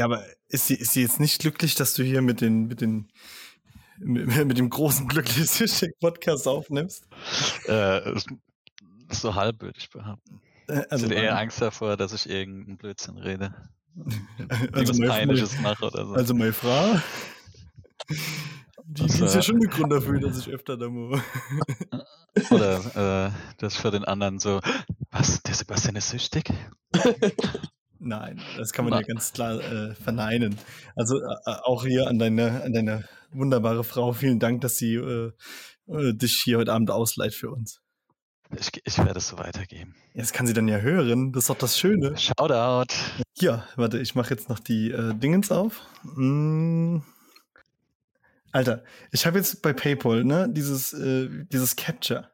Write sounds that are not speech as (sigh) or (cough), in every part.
Ja, aber ist sie, ist sie jetzt nicht glücklich, dass du hier mit den, mit den, mit, (laughs) mit dem großen glücklichen Podcast aufnimmst? Äh, so halb, würde ich behaupten. Äh, Also ich Also, hätte eher Angst davor, dass ich irgendeinen Blödsinn rede. (laughs) also, Also meine- Peinliches mache oder so. Also meine Frau, die, die ist ja äh, schon ein Grund dafür, dass ich öfter da muss. (laughs) Oder äh, das für den anderen so, was, der Sebastian ist süchtig? Nein, das kann man Na. ja ganz klar äh, verneinen. Also äh, äh, auch hier an deine, an deine wunderbare Frau, vielen Dank, dass sie äh, äh, dich hier heute Abend ausleiht für uns. Ich, ich werde es so weitergeben. Jetzt kann sie dann ja hören, das ist doch das Schöne. Shoutout. Ja, warte, ich mache jetzt noch die äh, Dingens auf. Mm. Alter, ich habe jetzt bei PayPal, ne, dieses, äh, dieses Capture.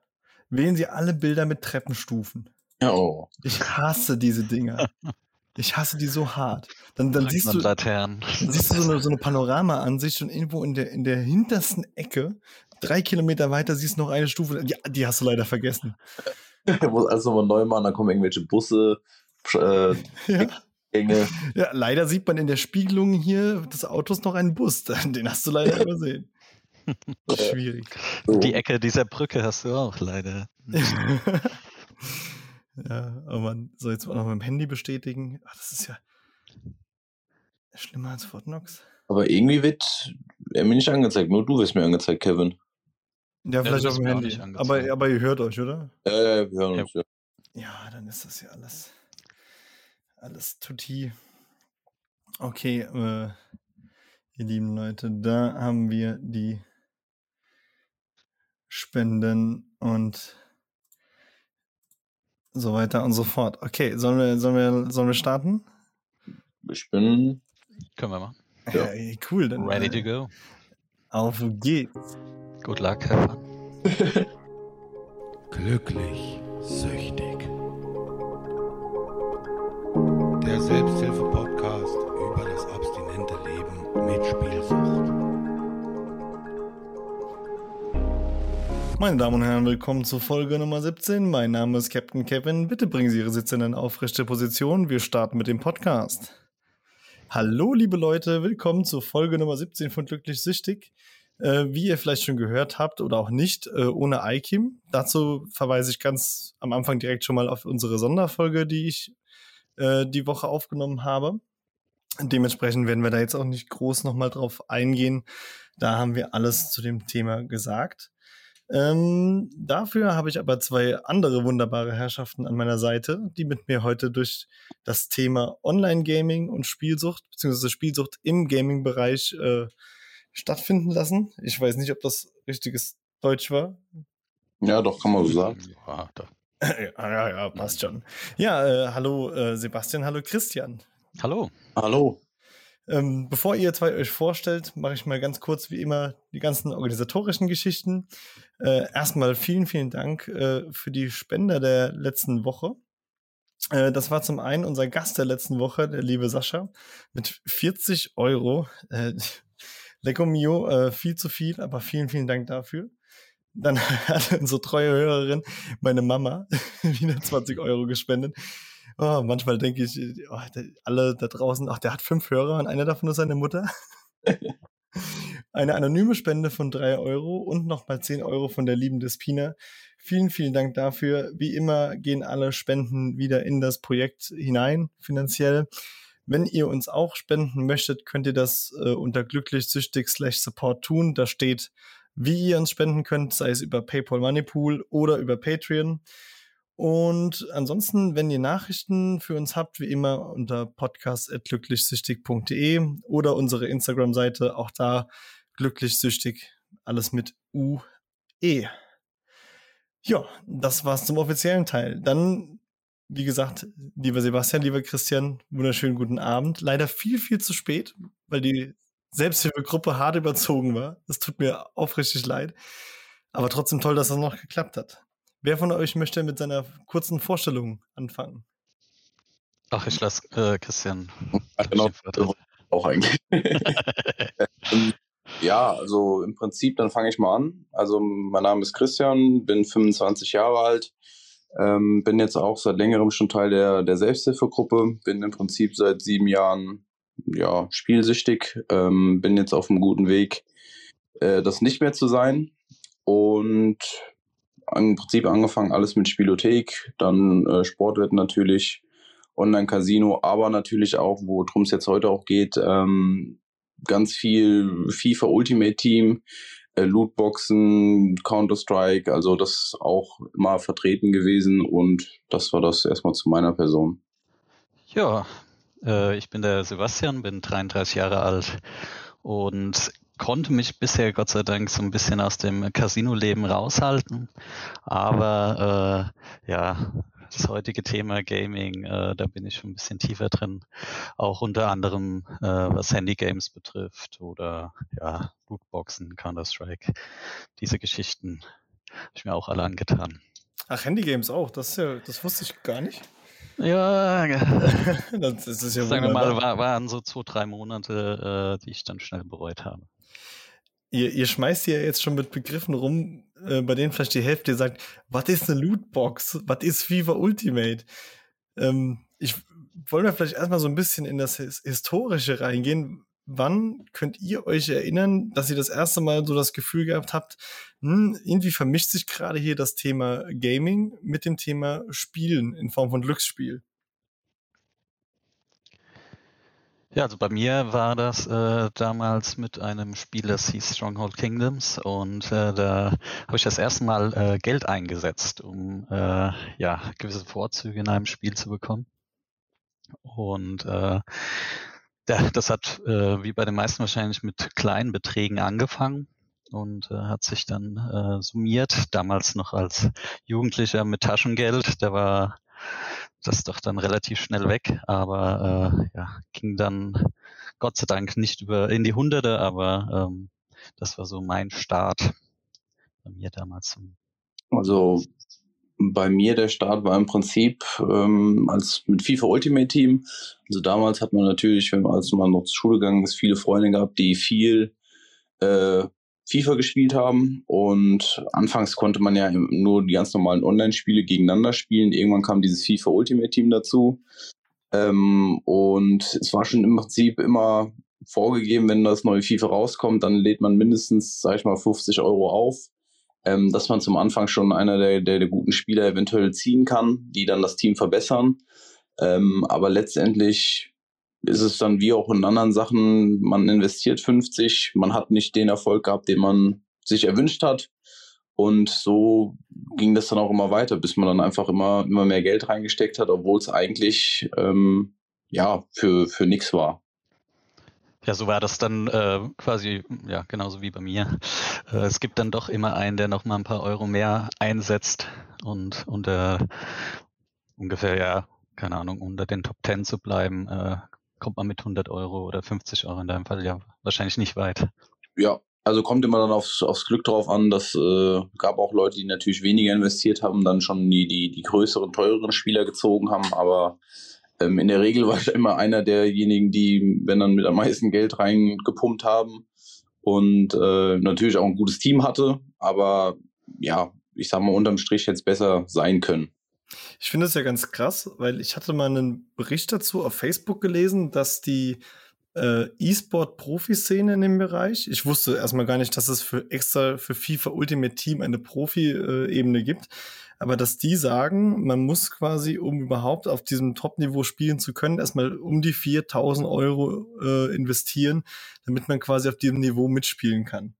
Wählen Sie alle Bilder mit Treppenstufen. Oh. Ich hasse diese Dinger. (laughs) Ich hasse die so hart. Dann, dann siehst du, Laternen. dann siehst du so eine, so eine Panorama-Ansicht und irgendwo in der, in der hintersten Ecke, drei Kilometer weiter, siehst du noch eine Stufe. Ja, die hast du leider vergessen. (laughs) Er muss alles nochmal neu machen, dann kommen irgendwelche Busse, äh, (laughs) Ja. Gänge. ja, leider sieht man in der Spiegelung hier des Autos noch einen Bus. (laughs) Den hast du leider übersehen. Schwierig. Die Ecke dieser Brücke hast du auch leider. Ja, oh Mann. So, jetzt auch noch mit dem Handy bestätigen. Ach, das ist ja schlimmer als Fort Knox. Aber irgendwie wird er mir nicht angezeigt, nur du wirst mir angezeigt, Kevin. Ja, vielleicht das auf dem Handy. nicht angezeigt. Aber, aber ihr hört euch, oder? Äh, wir hören uns. Ja. Ja, dann ist das ja alles. Alles tutti. Okay, äh, ihr lieben Leute, da haben wir die Spenden und so weiter und so fort. Okay, sollen wir, sollen wir, sollen wir starten? Ich bin. Können wir mal. Ja. ey, cool, dann Ready äh, to go. auf geht's. Good luck, fun. (laughs) Glücklich süchtig. Der Selbsthilfe-Podcast Meine Damen und Herren, willkommen zur Folge Nummer 17. Mein Name ist Captain Kevin. Bitte bringen Sie Ihre Sitze in eine aufrechte Position. Wir starten mit dem Podcast. Hallo, liebe Leute, willkommen zur Folge Nummer 17 von Glücklich Süchtig. Äh, wie ihr vielleicht schon gehört habt oder auch nicht, äh, ohne IKIM. Dazu verweise ich ganz am Anfang direkt schon mal auf unsere Sonderfolge, die ich äh, die Woche aufgenommen habe. Dementsprechend werden wir da jetzt auch nicht groß nochmal drauf eingehen. Da haben wir alles zu dem Thema gesagt. Ähm, dafür habe ich aber zwei andere wunderbare Herrschaften an meiner Seite, die mit mir heute durch das Thema Online-Gaming und Spielsucht, beziehungsweise Spielsucht im Gaming-Bereich äh, stattfinden lassen. Ich weiß nicht, ob das richtiges Deutsch war. Ja, doch, kann man so sagen. (laughs) Ja, ja, ja, passt schon. Ja, äh, hallo äh, Sebastian, hallo Christian. Hallo. Hallo. Ähm, bevor ihr zwei euch vorstellt, mache ich mal ganz kurz wie immer die ganzen organisatorischen Geschichten. Äh, erstmal vielen, vielen Dank äh, für die Spender der letzten Woche. Äh, das war zum einen unser Gast der letzten Woche, der liebe Sascha, mit 40 Euro. Äh, Lecco mio, äh, viel zu viel, aber vielen, vielen Dank dafür. Dann (laughs) hat unsere treue Hörerin, meine Mama, (laughs) wieder 20 Euro gespendet. Oh, manchmal denke ich, oh, der, alle da draußen, ach, der hat fünf Hörer und einer davon ist seine Mutter. (laughs) Eine anonyme Spende von drei Euro und nochmal zehn Euro von der lieben Despina. Vielen, vielen Dank dafür. Wie immer gehen alle Spenden wieder in das Projekt hinein, finanziell. Wenn ihr uns auch spenden möchtet, könnt ihr das äh, unter glücklichsüchtig slash support tun. Da steht, wie ihr uns spenden könnt, sei es über PayPal Moneypool oder über Patreon. Und ansonsten, wenn ihr Nachrichten für uns habt, wie immer unter podcast.glücklichsüchtig.de oder unsere Instagram-Seite, auch da glücklichsüchtig, alles mit UE. Ja, das war's zum offiziellen Teil. Dann, wie gesagt, lieber Sebastian, lieber Christian, wunderschönen guten Abend. Leider viel, viel zu spät, weil die Selbsthilfegruppe hart überzogen war. Das tut mir aufrichtig leid. Aber trotzdem toll, dass das noch geklappt hat. Wer von euch möchte mit seiner kurzen Vorstellung anfangen? Ach, ich lasse äh, Christian. Ja, genau, auch eigentlich. (laughs) Ähm, ja, also im Prinzip, dann fange ich mal an. Also mein Name ist Christian, bin 25 Jahre alt, ähm, bin jetzt auch seit längerem schon Teil der, der Selbsthilfegruppe, bin im Prinzip seit sieben Jahren ja, spielsüchtig, ähm, bin jetzt auf einem guten Weg, äh, das nicht mehr zu sein. Und im Prinzip angefangen alles mit Spielothek, dann äh, Sportwetten natürlich, Online-Casino, aber natürlich auch, worum es jetzt heute auch geht, ähm, ganz viel FIFA Ultimate Team, äh, Lootboxen, Counter-Strike, also das auch immer vertreten gewesen und das war das erstmal zu meiner Person. Ja, äh, ich bin der Sebastian, bin 33 Jahre alt und konnte mich bisher Gott sei Dank so ein bisschen aus dem Casino-Leben raushalten. Aber äh, ja, das heutige Thema Gaming, äh, da bin ich schon ein bisschen tiefer drin. Auch unter anderem, äh, was Handygames betrifft oder ja, Lootboxen, Counter-Strike. Diese Geschichten habe ich mir auch alle angetan. Ach, Handygames auch, das ist ja, das wusste ich gar nicht. Ja, (laughs) das ist ja sagen wir mal, war, waren so zwei, drei Monate, äh, die ich dann schnell bereut habe. Ihr, ihr schmeißt ja jetzt schon mit Begriffen rum, äh, bei denen vielleicht die Hälfte sagt, was ist eine Lootbox? Was ist FIFA Ultimate? Ähm, ich wollen wir vielleicht erstmal so ein bisschen in das His Historische reingehen. Wann könnt ihr euch erinnern, dass ihr das erste Mal so das Gefühl gehabt habt, hm, irgendwie vermischt sich gerade hier das Thema Gaming mit dem Thema Spielen in Form von Glücksspiel? Ja, also bei mir war das äh, damals mit einem Spiel, das hieß Stronghold Kingdoms und äh, da habe ich das erste Mal äh, Geld eingesetzt, um äh, ja gewisse Vorzüge in einem Spiel zu bekommen. Und äh, ja, das hat äh, wie bei den meisten wahrscheinlich mit kleinen Beträgen angefangen und äh, hat sich dann äh, summiert. Damals noch als Jugendlicher mit Taschengeld, da war das doch dann relativ schnell weg, aber äh, ja, ging dann Gott sei Dank nicht über in die Hunderte, aber ähm, das war so mein Start bei mir damals. Also bei mir der Start war im Prinzip ähm, als mit FIFA Ultimate Team. Also damals hat man natürlich, wenn man als man noch zur Schule gegangen ist, viele Freunde gehabt, die viel äh, FIFA gespielt haben und anfangs konnte man ja nur die ganz normalen Online-Spiele gegeneinander spielen. Irgendwann kam dieses FIFA Ultimate Team dazu ähm, und es war schon im Prinzip immer vorgegeben, wenn das neue FIFA rauskommt, dann lädt man mindestens, sag ich mal, 50 Euro auf, ähm, dass man zum Anfang schon einer der, der, der guten Spieler eventuell ziehen kann, die dann das Team verbessern. Ähm, aber letztendlich ist es dann wie auch in anderen Sachen, man investiert 50, man hat nicht den Erfolg gehabt, den man sich erwünscht hat. Und so ging das dann auch immer weiter, bis man dann einfach immer, immer mehr Geld reingesteckt hat, obwohl es eigentlich ähm, ja für, für nichts war. Ja, so war das dann äh, quasi, ja, genauso wie bei mir. Äh, es gibt dann doch immer einen, der noch mal ein paar Euro mehr einsetzt und unter ungefähr, ja, keine Ahnung, unter den Top 10 zu bleiben, äh, kommt man mit 100 Euro oder 50 Euro in deinem Fall ja wahrscheinlich nicht weit. Ja, also kommt immer dann aufs, aufs Glück drauf an. Das äh, gab auch Leute, die natürlich weniger investiert haben, dann schon die, die, die größeren, teureren Spieler gezogen haben. Aber ähm, in der Regel (laughs) war ich immer einer derjenigen, die, wenn dann mit am meisten Geld reingepumpt haben und äh, natürlich auch ein gutes Team hatte. Aber ja, ich sag mal, unterm Strich es besser sein können. Ich finde es ja ganz krass, weil ich hatte mal einen Bericht dazu auf Facebook gelesen, dass die äh, E-Sport-Profi-Szene in dem Bereich, ich wusste erstmal gar nicht, dass es für extra für FIFA Ultimate Team eine Profi-Ebene gibt, aber dass die sagen, man muss quasi, um überhaupt auf diesem Top-Niveau spielen zu können, erstmal um die 4000 Euro äh, investieren, damit man quasi auf diesem Niveau mitspielen kann.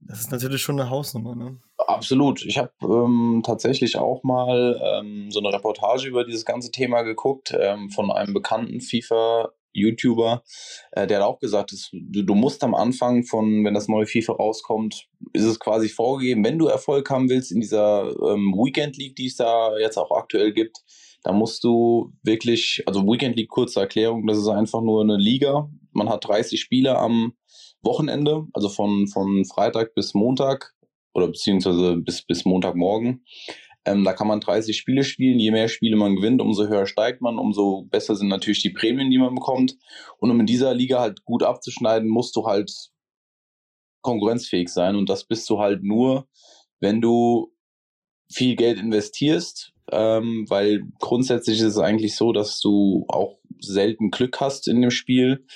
Das ist natürlich schon eine Hausnummer, ne? Absolut. Ich habe ähm, tatsächlich auch mal ähm, so eine Reportage über dieses ganze Thema geguckt ähm, von einem bekannten FIFA-YouTuber, äh, der hat auch gesagt, dass du, du musst am Anfang von, wenn das neue FIFA rauskommt, ist es quasi vorgegeben, wenn du Erfolg haben willst in dieser ähm, Weekend League, die es da jetzt auch aktuell gibt, da musst du wirklich, also Weekend League, kurze Erklärung, das ist einfach nur eine Liga. Man hat 30 Spieler am Wochenende, also von, von Freitag bis Montag oder beziehungsweise bis, bis Montagmorgen. Ähm, da kann man 30 Spiele spielen. Je mehr Spiele man gewinnt, umso höher steigt man, umso besser sind natürlich die Prämien, die man bekommt. Und um in dieser Liga halt gut abzuschneiden, musst du halt konkurrenzfähig sein. Und das bist du halt nur, wenn du viel Geld investierst, ähm, weil grundsätzlich ist es eigentlich so, dass du auch selten Glück hast in dem Spiel,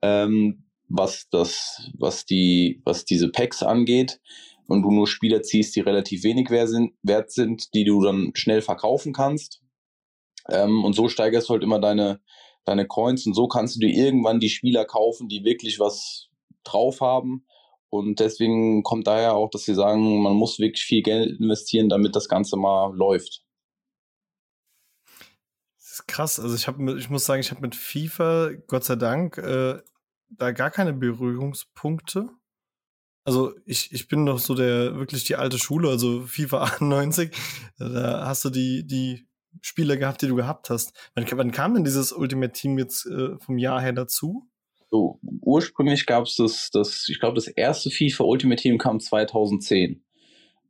ähm, was das, was die, was diese Packs angeht und du nur Spieler ziehst, die relativ wenig wert sind, die du dann schnell verkaufen kannst. Ähm, und so steigerst du halt immer deine, deine Coins und so kannst du dir irgendwann die Spieler kaufen, die wirklich was drauf haben. Und deswegen kommt daher auch, dass sie sagen, man muss wirklich viel Geld investieren, damit das Ganze mal läuft. Das ist krass. Also ich habe, ich muss sagen, ich habe mit FIFA, Gott sei Dank, äh, da gar keine Berührungspunkte. Also ich, ich bin doch so der wirklich die alte Schule, also FIFA (laughs) 91. Da hast du die, die Spieler gehabt, die du gehabt hast. Wann, wann kam denn dieses Ultimate Team jetzt äh, vom Jahr her dazu? So, ursprünglich gab es das, das, ich glaube, das erste FIFA Ultimate Team kam 2010.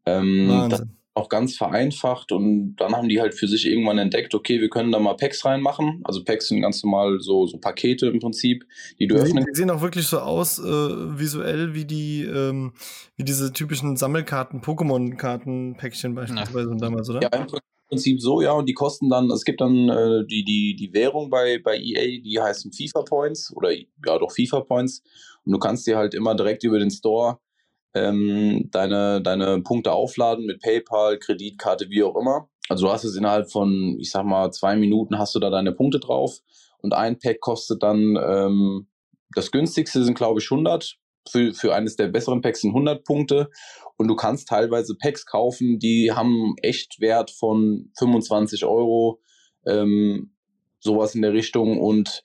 Ähm, Wahnsinn auch ganz vereinfacht und dann haben die halt für sich irgendwann entdeckt, okay, wir können da mal Packs reinmachen. Also Packs sind ganz normal so, so Pakete im Prinzip, die du öffnen. Die sehen auch wirklich so aus, äh, visuell, wie die, ähm, wie diese typischen Sammelkarten, Pokémon-Karten-Päckchen beispielsweise ja. damals, oder? Ja, im Prinzip so, ja, und die kosten dann, es gibt dann äh, die, die, die Währung bei, bei EA, die heißen FIFA Points oder ja doch FIFA Points. Und du kannst dir halt immer direkt über den Store ähm, deine, deine Punkte aufladen mit PayPal, Kreditkarte, wie auch immer. Also du hast es innerhalb von, ich sag mal, zwei Minuten hast du da deine Punkte drauf und ein Pack kostet dann, ähm, das günstigste sind glaube ich 100, für, für eines der besseren Packs sind 100 Punkte. Und du kannst teilweise Packs kaufen, die haben echt Wert von 25 Euro, ähm, sowas in der Richtung. Und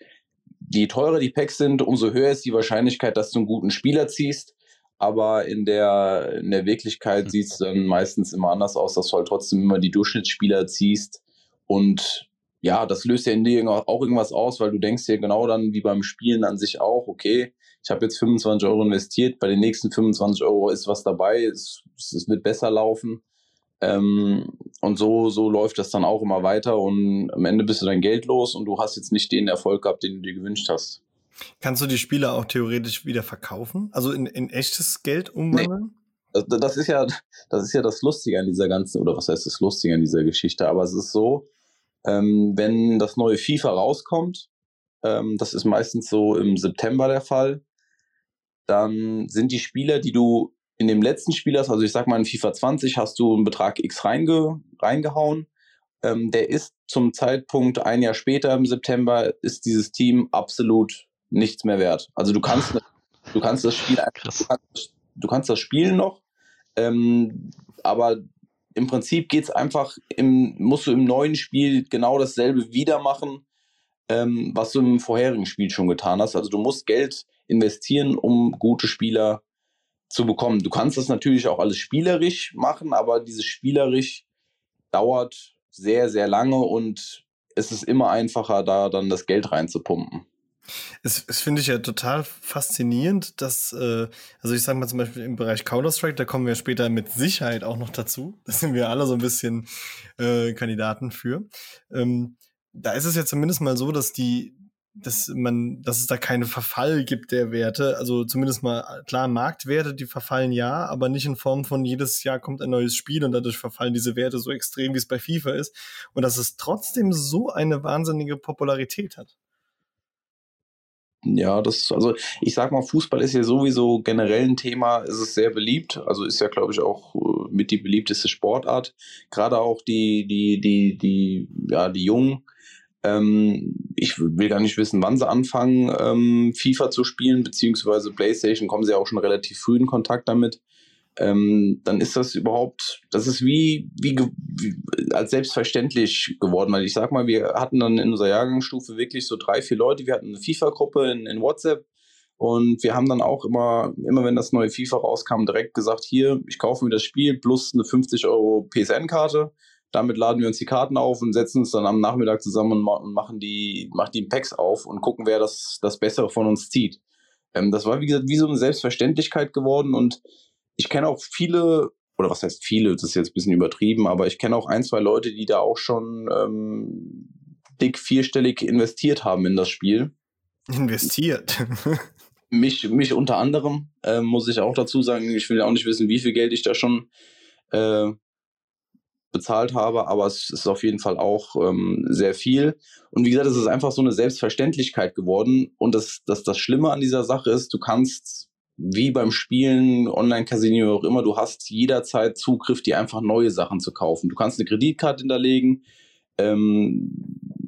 je teurer die Packs sind, umso höher ist die Wahrscheinlichkeit, dass du einen guten Spieler ziehst aber in der, in der Wirklichkeit mhm. sieht es dann meistens immer anders aus, dass du halt trotzdem immer die Durchschnittsspieler ziehst und ja, das löst ja in dir auch irgendwas aus, weil du denkst dir genau dann wie beim Spielen an sich auch, okay, ich habe jetzt 25 Euro investiert, bei den nächsten 25 Euro ist was dabei, es, es wird besser laufen. Ähm, und so, so läuft das dann auch immer weiter und am Ende bist du dein Geld los und du hast jetzt nicht den Erfolg gehabt, den du dir gewünscht hast. Kannst du die Spiele auch theoretisch wieder verkaufen? Also in, in echtes Geld umwandeln? Nee. Das, das, ist ja, das ist ja das Lustige an dieser ganzen, oder was heißt das Lustige an dieser Geschichte? Aber es ist so, ähm, wenn das neue FIFA rauskommt, ähm, das ist meistens so im September der Fall, dann sind die Spieler, die du in dem letzten Spiel hast, also ich sag mal in FIFA 20 hast du einen Betrag X reinge, reingehauen, ähm, der ist zum Zeitpunkt ein Jahr später im September, ist dieses Team absolut nichts mehr wert. Also du kannst, du kannst das Spiel, du kannst, du kannst das Spiel noch, ähm, aber im Prinzip geht es einfach, im, musst du im neuen Spiel genau dasselbe wieder machen, ähm, was du im vorherigen Spiel schon getan hast. Also du musst Geld investieren, um gute Spieler zu bekommen. Du kannst das natürlich auch alles spielerisch machen, aber dieses spielerisch dauert sehr, sehr lange und es ist immer einfacher, da dann das Geld reinzupumpen. Es, es finde ich ja total faszinierend, dass, äh, also ich sage mal zum Beispiel im Bereich Counter-Strike, da kommen wir später mit Sicherheit auch noch dazu. (laughs) Da sind wir alle so ein bisschen äh, Kandidaten für. Ähm, da ist es ja zumindest mal so, dass die, dass man, dass es da keinen Verfall gibt der Werte. Also zumindest mal klar Marktwerte, die verfallen ja, aber nicht in Form von jedes Jahr kommt ein neues Spiel und dadurch verfallen diese Werte so extrem, wie es bei FIFA ist. Und dass es trotzdem so eine wahnsinnige Popularität hat. Ja, das, also ich sag mal, Fußball ist ja sowieso generell ein Thema, ist es sehr beliebt. Also ist ja, glaube ich, auch äh, mit die beliebteste Sportart. Gerade auch die, die, die, die, ja, die Jungen. Ähm, ich will gar nicht wissen, wann sie anfangen, ähm, FIFA zu spielen, beziehungsweise PlayStation kommen sie auch schon relativ früh in Kontakt damit ähm, dann ist das überhaupt, das ist wie, wie, wie, als selbstverständlich geworden. Weil ich sag mal, wir hatten dann in unserer Jahrgangsstufe wirklich so drei, vier Leute. Wir hatten eine FIFA-Gruppe in, in WhatsApp und wir haben dann auch immer, immer wenn das neue FIFA rauskam, direkt gesagt, hier, ich kaufe mir das Spiel plus eine 50 Euro PSN-Karte. Damit laden wir uns die Karten auf und setzen uns dann am Nachmittag zusammen und, und machen die, machen die Packs auf und gucken, wer das, das Bessere von uns zieht. Ähm, das war, wie gesagt, wie so eine Selbstverständlichkeit geworden und ich kenne auch viele, oder was heißt viele, das ist jetzt ein bisschen übertrieben, aber ich kenne auch ein, zwei Leute, die da auch schon ähm, dick vierstellig investiert haben in das Spiel. Investiert? (laughs) mich, mich unter anderem, äh, muss ich auch dazu sagen, ich will auch nicht wissen, wie viel Geld ich da schon äh, bezahlt habe, aber es ist auf jeden Fall auch ähm, sehr viel. Und wie gesagt, es ist einfach so eine Selbstverständlichkeit geworden. Und das, das, das Schlimme an dieser Sache ist, du kannst wie beim Spielen, Online-Casino auch immer, du hast jederzeit Zugriff, dir einfach neue Sachen zu kaufen. Du kannst eine Kreditkarte hinterlegen. Ähm,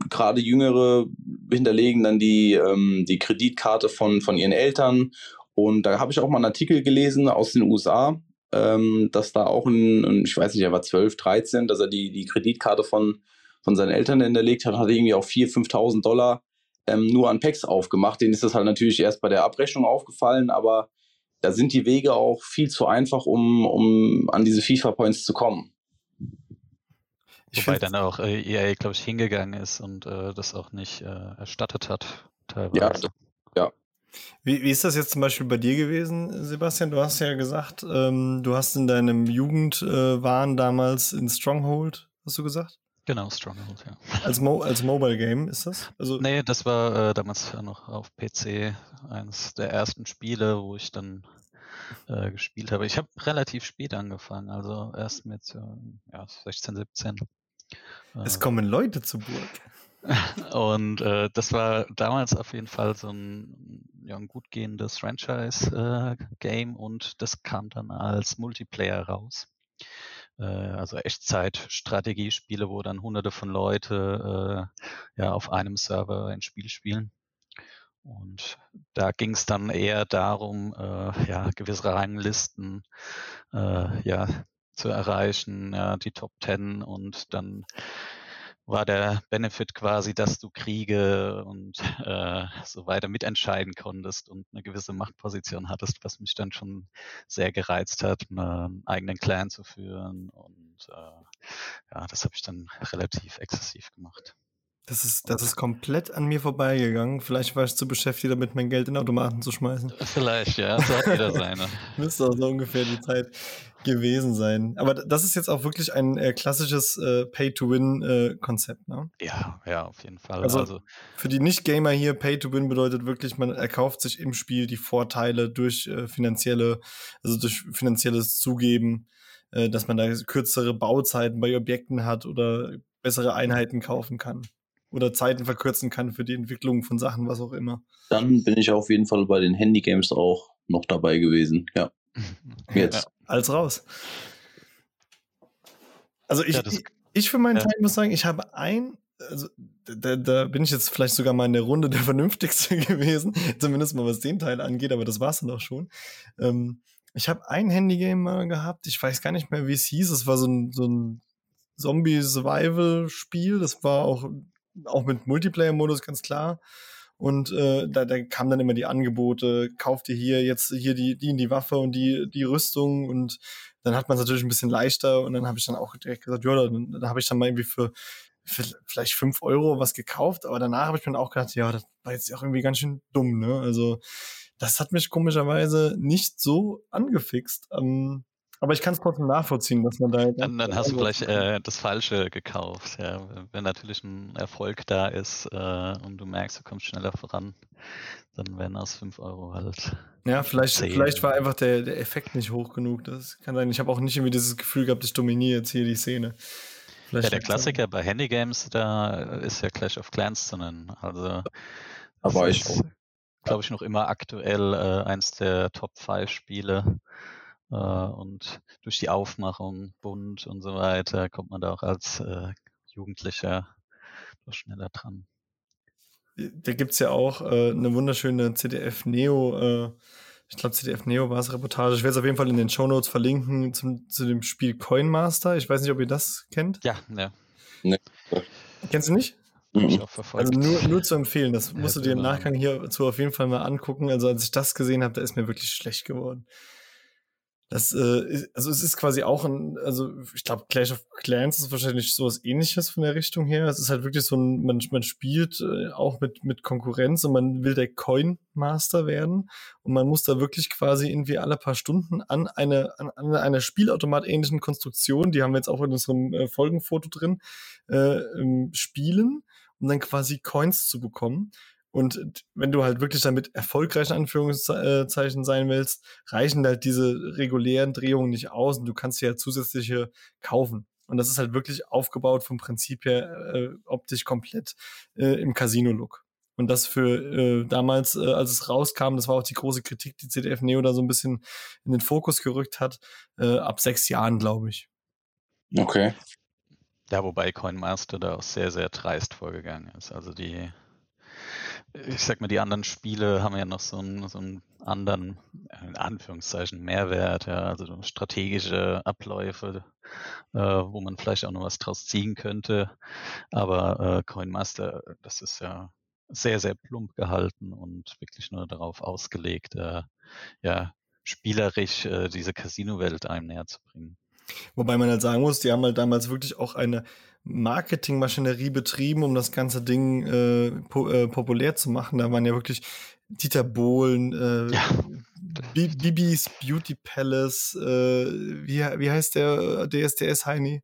Gerade Jüngere hinterlegen dann die, ähm, die Kreditkarte von, von ihren Eltern. Und da habe ich auch mal einen Artikel gelesen aus den USA, ähm, dass da auch ein, ich weiß nicht, er war 12, 13, dass er die, die Kreditkarte von, von seinen Eltern hinterlegt hat, hat irgendwie auch 4.000, 5.000 Dollar ähm, nur an Packs aufgemacht. Denen ist das halt natürlich erst bei der Abrechnung aufgefallen, aber da sind die Wege auch viel zu einfach, um, um an diese FIFA-Points zu kommen. Ich Wobei dann auch äh, EA, glaube ich, hingegangen ist und äh, das auch nicht äh, erstattet hat, teilweise. Ja, ja. Wie, wie ist das jetzt zum Beispiel bei dir gewesen, Sebastian? Du hast ja gesagt, ähm, du hast in deinem Jugendwahn äh, damals in Stronghold, hast du gesagt? Genau, Stronghold, ja. Als, Mo als Mobile Game ist das? Also nee, das war äh, damals noch auf PC eines der ersten Spiele, wo ich dann äh, gespielt habe. Ich habe relativ spät angefangen, also erst mit äh, ja, 16, 17. Es kommen Leute zu Burg. (laughs) Und äh, das war damals auf jeden Fall so ein, ja, ein gut gehendes Franchise-Game äh, und das kam dann als Multiplayer raus. Äh, also Echtzeit-Strategiespiele, wo dann hunderte von Leute äh, ja, auf einem Server ein Spiel spielen. Und da ging es dann eher darum, äh, ja, gewisse Ranglisten äh, ja, zu erreichen, ja, die Top Ten und dann war der Benefit quasi, dass du Kriege und (laughs) äh, so weiter mitentscheiden konntest und eine gewisse Machtposition hattest, was mich dann schon sehr gereizt hat, einen eigenen Clan zu führen. Und äh, ja, das habe ich dann relativ exzessiv gemacht. Das ist, das ist komplett an mir vorbeigegangen. Vielleicht war ich zu beschäftigt damit, mein Geld in Automaten zu schmeißen. Vielleicht, ja. So hat jeder seine. (laughs) Müsste auch so ungefähr die Zeit gewesen sein. Aber das ist jetzt auch wirklich ein äh, klassisches äh, Pay-to-Win-Konzept, äh, ne? Ja, ja, auf jeden Fall. Also, also für die Nicht-Gamer hier, Pay-to-Win bedeutet wirklich, man erkauft sich im Spiel die Vorteile durch äh, finanzielle, also durch finanzielles Zugeben, äh, dass man da kürzere Bauzeiten bei Objekten hat oder bessere Einheiten kaufen kann oder Zeiten verkürzen kann für die Entwicklung von Sachen, was auch immer. Dann bin ich auf jeden Fall bei den Handygames auch noch dabei gewesen. Ja. (laughs) Jetzt. Ja. Als raus. Also ich, ja, ich, ich, für meinen ja. Teil muss sagen, ich habe ein, also da, da, bin ich jetzt vielleicht sogar mal in der Runde der (laughs) Vernünftigste gewesen, zumindest mal was den Teil angeht, aber das war es dann auch schon. Ähm, ich habe ein Handygame mal gehabt, ich weiß gar nicht mehr, wie es hieß. Es war so ein, so ein Zombie-Survival-Spiel. Das war auch auch mit Multiplayer-Modus ganz klar. Und äh, da, da kamen dann immer die Angebote, kauft ihr hier jetzt hier die, die in die Waffe und die, die Rüstung und dann hat man es natürlich ein bisschen leichter und dann habe ich dann auch direkt gesagt, ja, da, da habe ich dann mal irgendwie für, für vielleicht fünf Euro was gekauft, aber danach habe ich mir auch gedacht, ja, das war jetzt auch irgendwie ganz schön dumm, ne? Also das hat mich komischerweise nicht so angefixt. Ähm, aber ich kann es trotzdem nachvollziehen, dass man da. Dann, dann hast du vielleicht äh, das Falsche gekauft. Ja. Wenn natürlich ein Erfolg da ist äh, und du merkst, du kommst schneller voran, dann werden aus 5 Euro halt. Ja, vielleicht, vielleicht war einfach der, der Effekt nicht hoch genug. Das kann sein. Ich habe auch nicht irgendwie dieses Gefühl gehabt, ich dominiere jetzt hier die Szene. Vielleicht ja, der Klassiker bei Handygames, da ist ja Clash of Clans zu nennen. Also, aber ich glaube ich, noch immer aktuell äh, eins der Top 5 Spiele äh, und durch die Aufmachung bunt und so weiter kommt man da auch als äh, Jugendlicher doch schneller dran. Da gibt es ja auch äh, eine wunderschöne CDF Neo, äh, ich glaube CDF Neo war es Reportage. Ich werde es auf jeden Fall in den Show Notes verlinken zum, zu dem Spiel Coin Master. Ich weiß nicht, ob ihr das kennt. Ja, ja. Nee. Kennst du nicht? Mhm. Also nur, nur zu empfehlen, das musst ja, du dir im Nachgang hierzu auf jeden Fall mal angucken. Also als ich das gesehen habe, da ist mir wirklich schlecht geworden. Das, äh, also es ist quasi auch ein, also ich glaube, Clash of Clans ist wahrscheinlich sowas ähnliches von der Richtung her. Es ist halt wirklich so ein, man, man spielt äh, auch mit, mit Konkurrenz und man will der Coin Master werden. Und man muss da wirklich quasi irgendwie alle paar Stunden an eine, an, an einer Spielautomat ähnlichen Konstruktion, die haben wir jetzt auch in unserem äh, Folgenfoto drin, äh, ähm, spielen, um dann quasi Coins zu bekommen. Und wenn du halt wirklich damit erfolgreich in Anführungszeichen sein willst, reichen halt diese regulären Drehungen nicht aus und du kannst ja zusätzliche kaufen. Und das ist halt wirklich aufgebaut vom Prinzip her äh, optisch komplett äh, im Casino-Look. Und das für äh, damals, äh, als es rauskam, das war auch die große Kritik, die CDF Neo da so ein bisschen in den Fokus gerückt hat, äh, ab sechs Jahren, glaube ich. Okay. Ja, wobei Coinmaster da auch sehr, sehr dreist vorgegangen ist. Also die, ich sag mal, die anderen Spiele haben ja noch so einen, so einen anderen, in Anführungszeichen, Mehrwert, ja, also strategische Abläufe, äh, wo man vielleicht auch noch was draus ziehen könnte. Aber äh, Coinmaster, das ist ja sehr, sehr plump gehalten und wirklich nur darauf ausgelegt, äh, ja, spielerisch äh, diese Casino-Welt einem näher zu bringen. Wobei man halt sagen muss, die haben halt damals wirklich auch eine Marketingmaschinerie betrieben, um das ganze Ding äh, po äh, populär zu machen. Da waren ja wirklich Dieter Bohlen, äh, ja. Bibis Beauty Palace, äh, wie, wie heißt der DSDS Heini?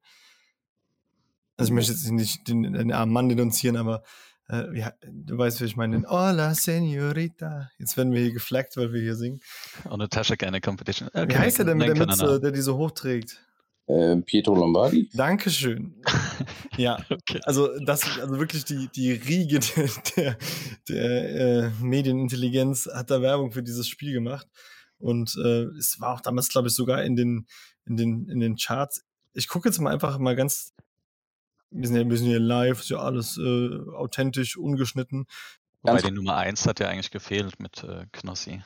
Also ich möchte jetzt nicht den, den armen Mann denunzieren, aber äh, ja, du weißt, wie ich meine. Hola, Senorita. Jetzt werden wir hier geflaggt, weil wir hier singen. Und Natascha gerne Competition. Okay, wie heißt der denn mit der Mütze, der die so hochträgt? Äh, Pietro Lombardi. Dankeschön. (laughs) ja, okay. also das, also wirklich die, die Riege der, der, der äh, Medienintelligenz hat da Werbung für dieses Spiel gemacht. Und äh, es war auch damals, glaube ich, sogar in den, in den, in den Charts. Ich gucke jetzt mal einfach mal ganz wir sind ja ein bisschen hier live, ist ja alles äh, authentisch, ungeschnitten. Wobei die Nummer 1 hat ja eigentlich gefehlt mit äh, Knossi.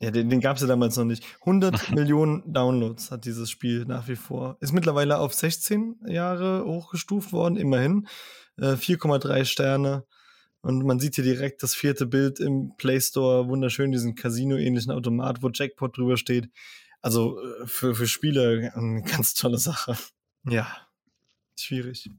Ja, den, den gab es ja damals noch nicht. 100 (laughs) Millionen Downloads hat dieses Spiel nach wie vor. Ist mittlerweile auf 16 Jahre hochgestuft worden, immerhin. Äh, 4,3 Sterne. Und man sieht hier direkt das vierte Bild im Play Store. Wunderschön, diesen Casino-ähnlichen Automat, wo Jackpot drüber steht. Also äh, für, für Spieler eine (laughs) ganz tolle Sache. Ja. Schwierig.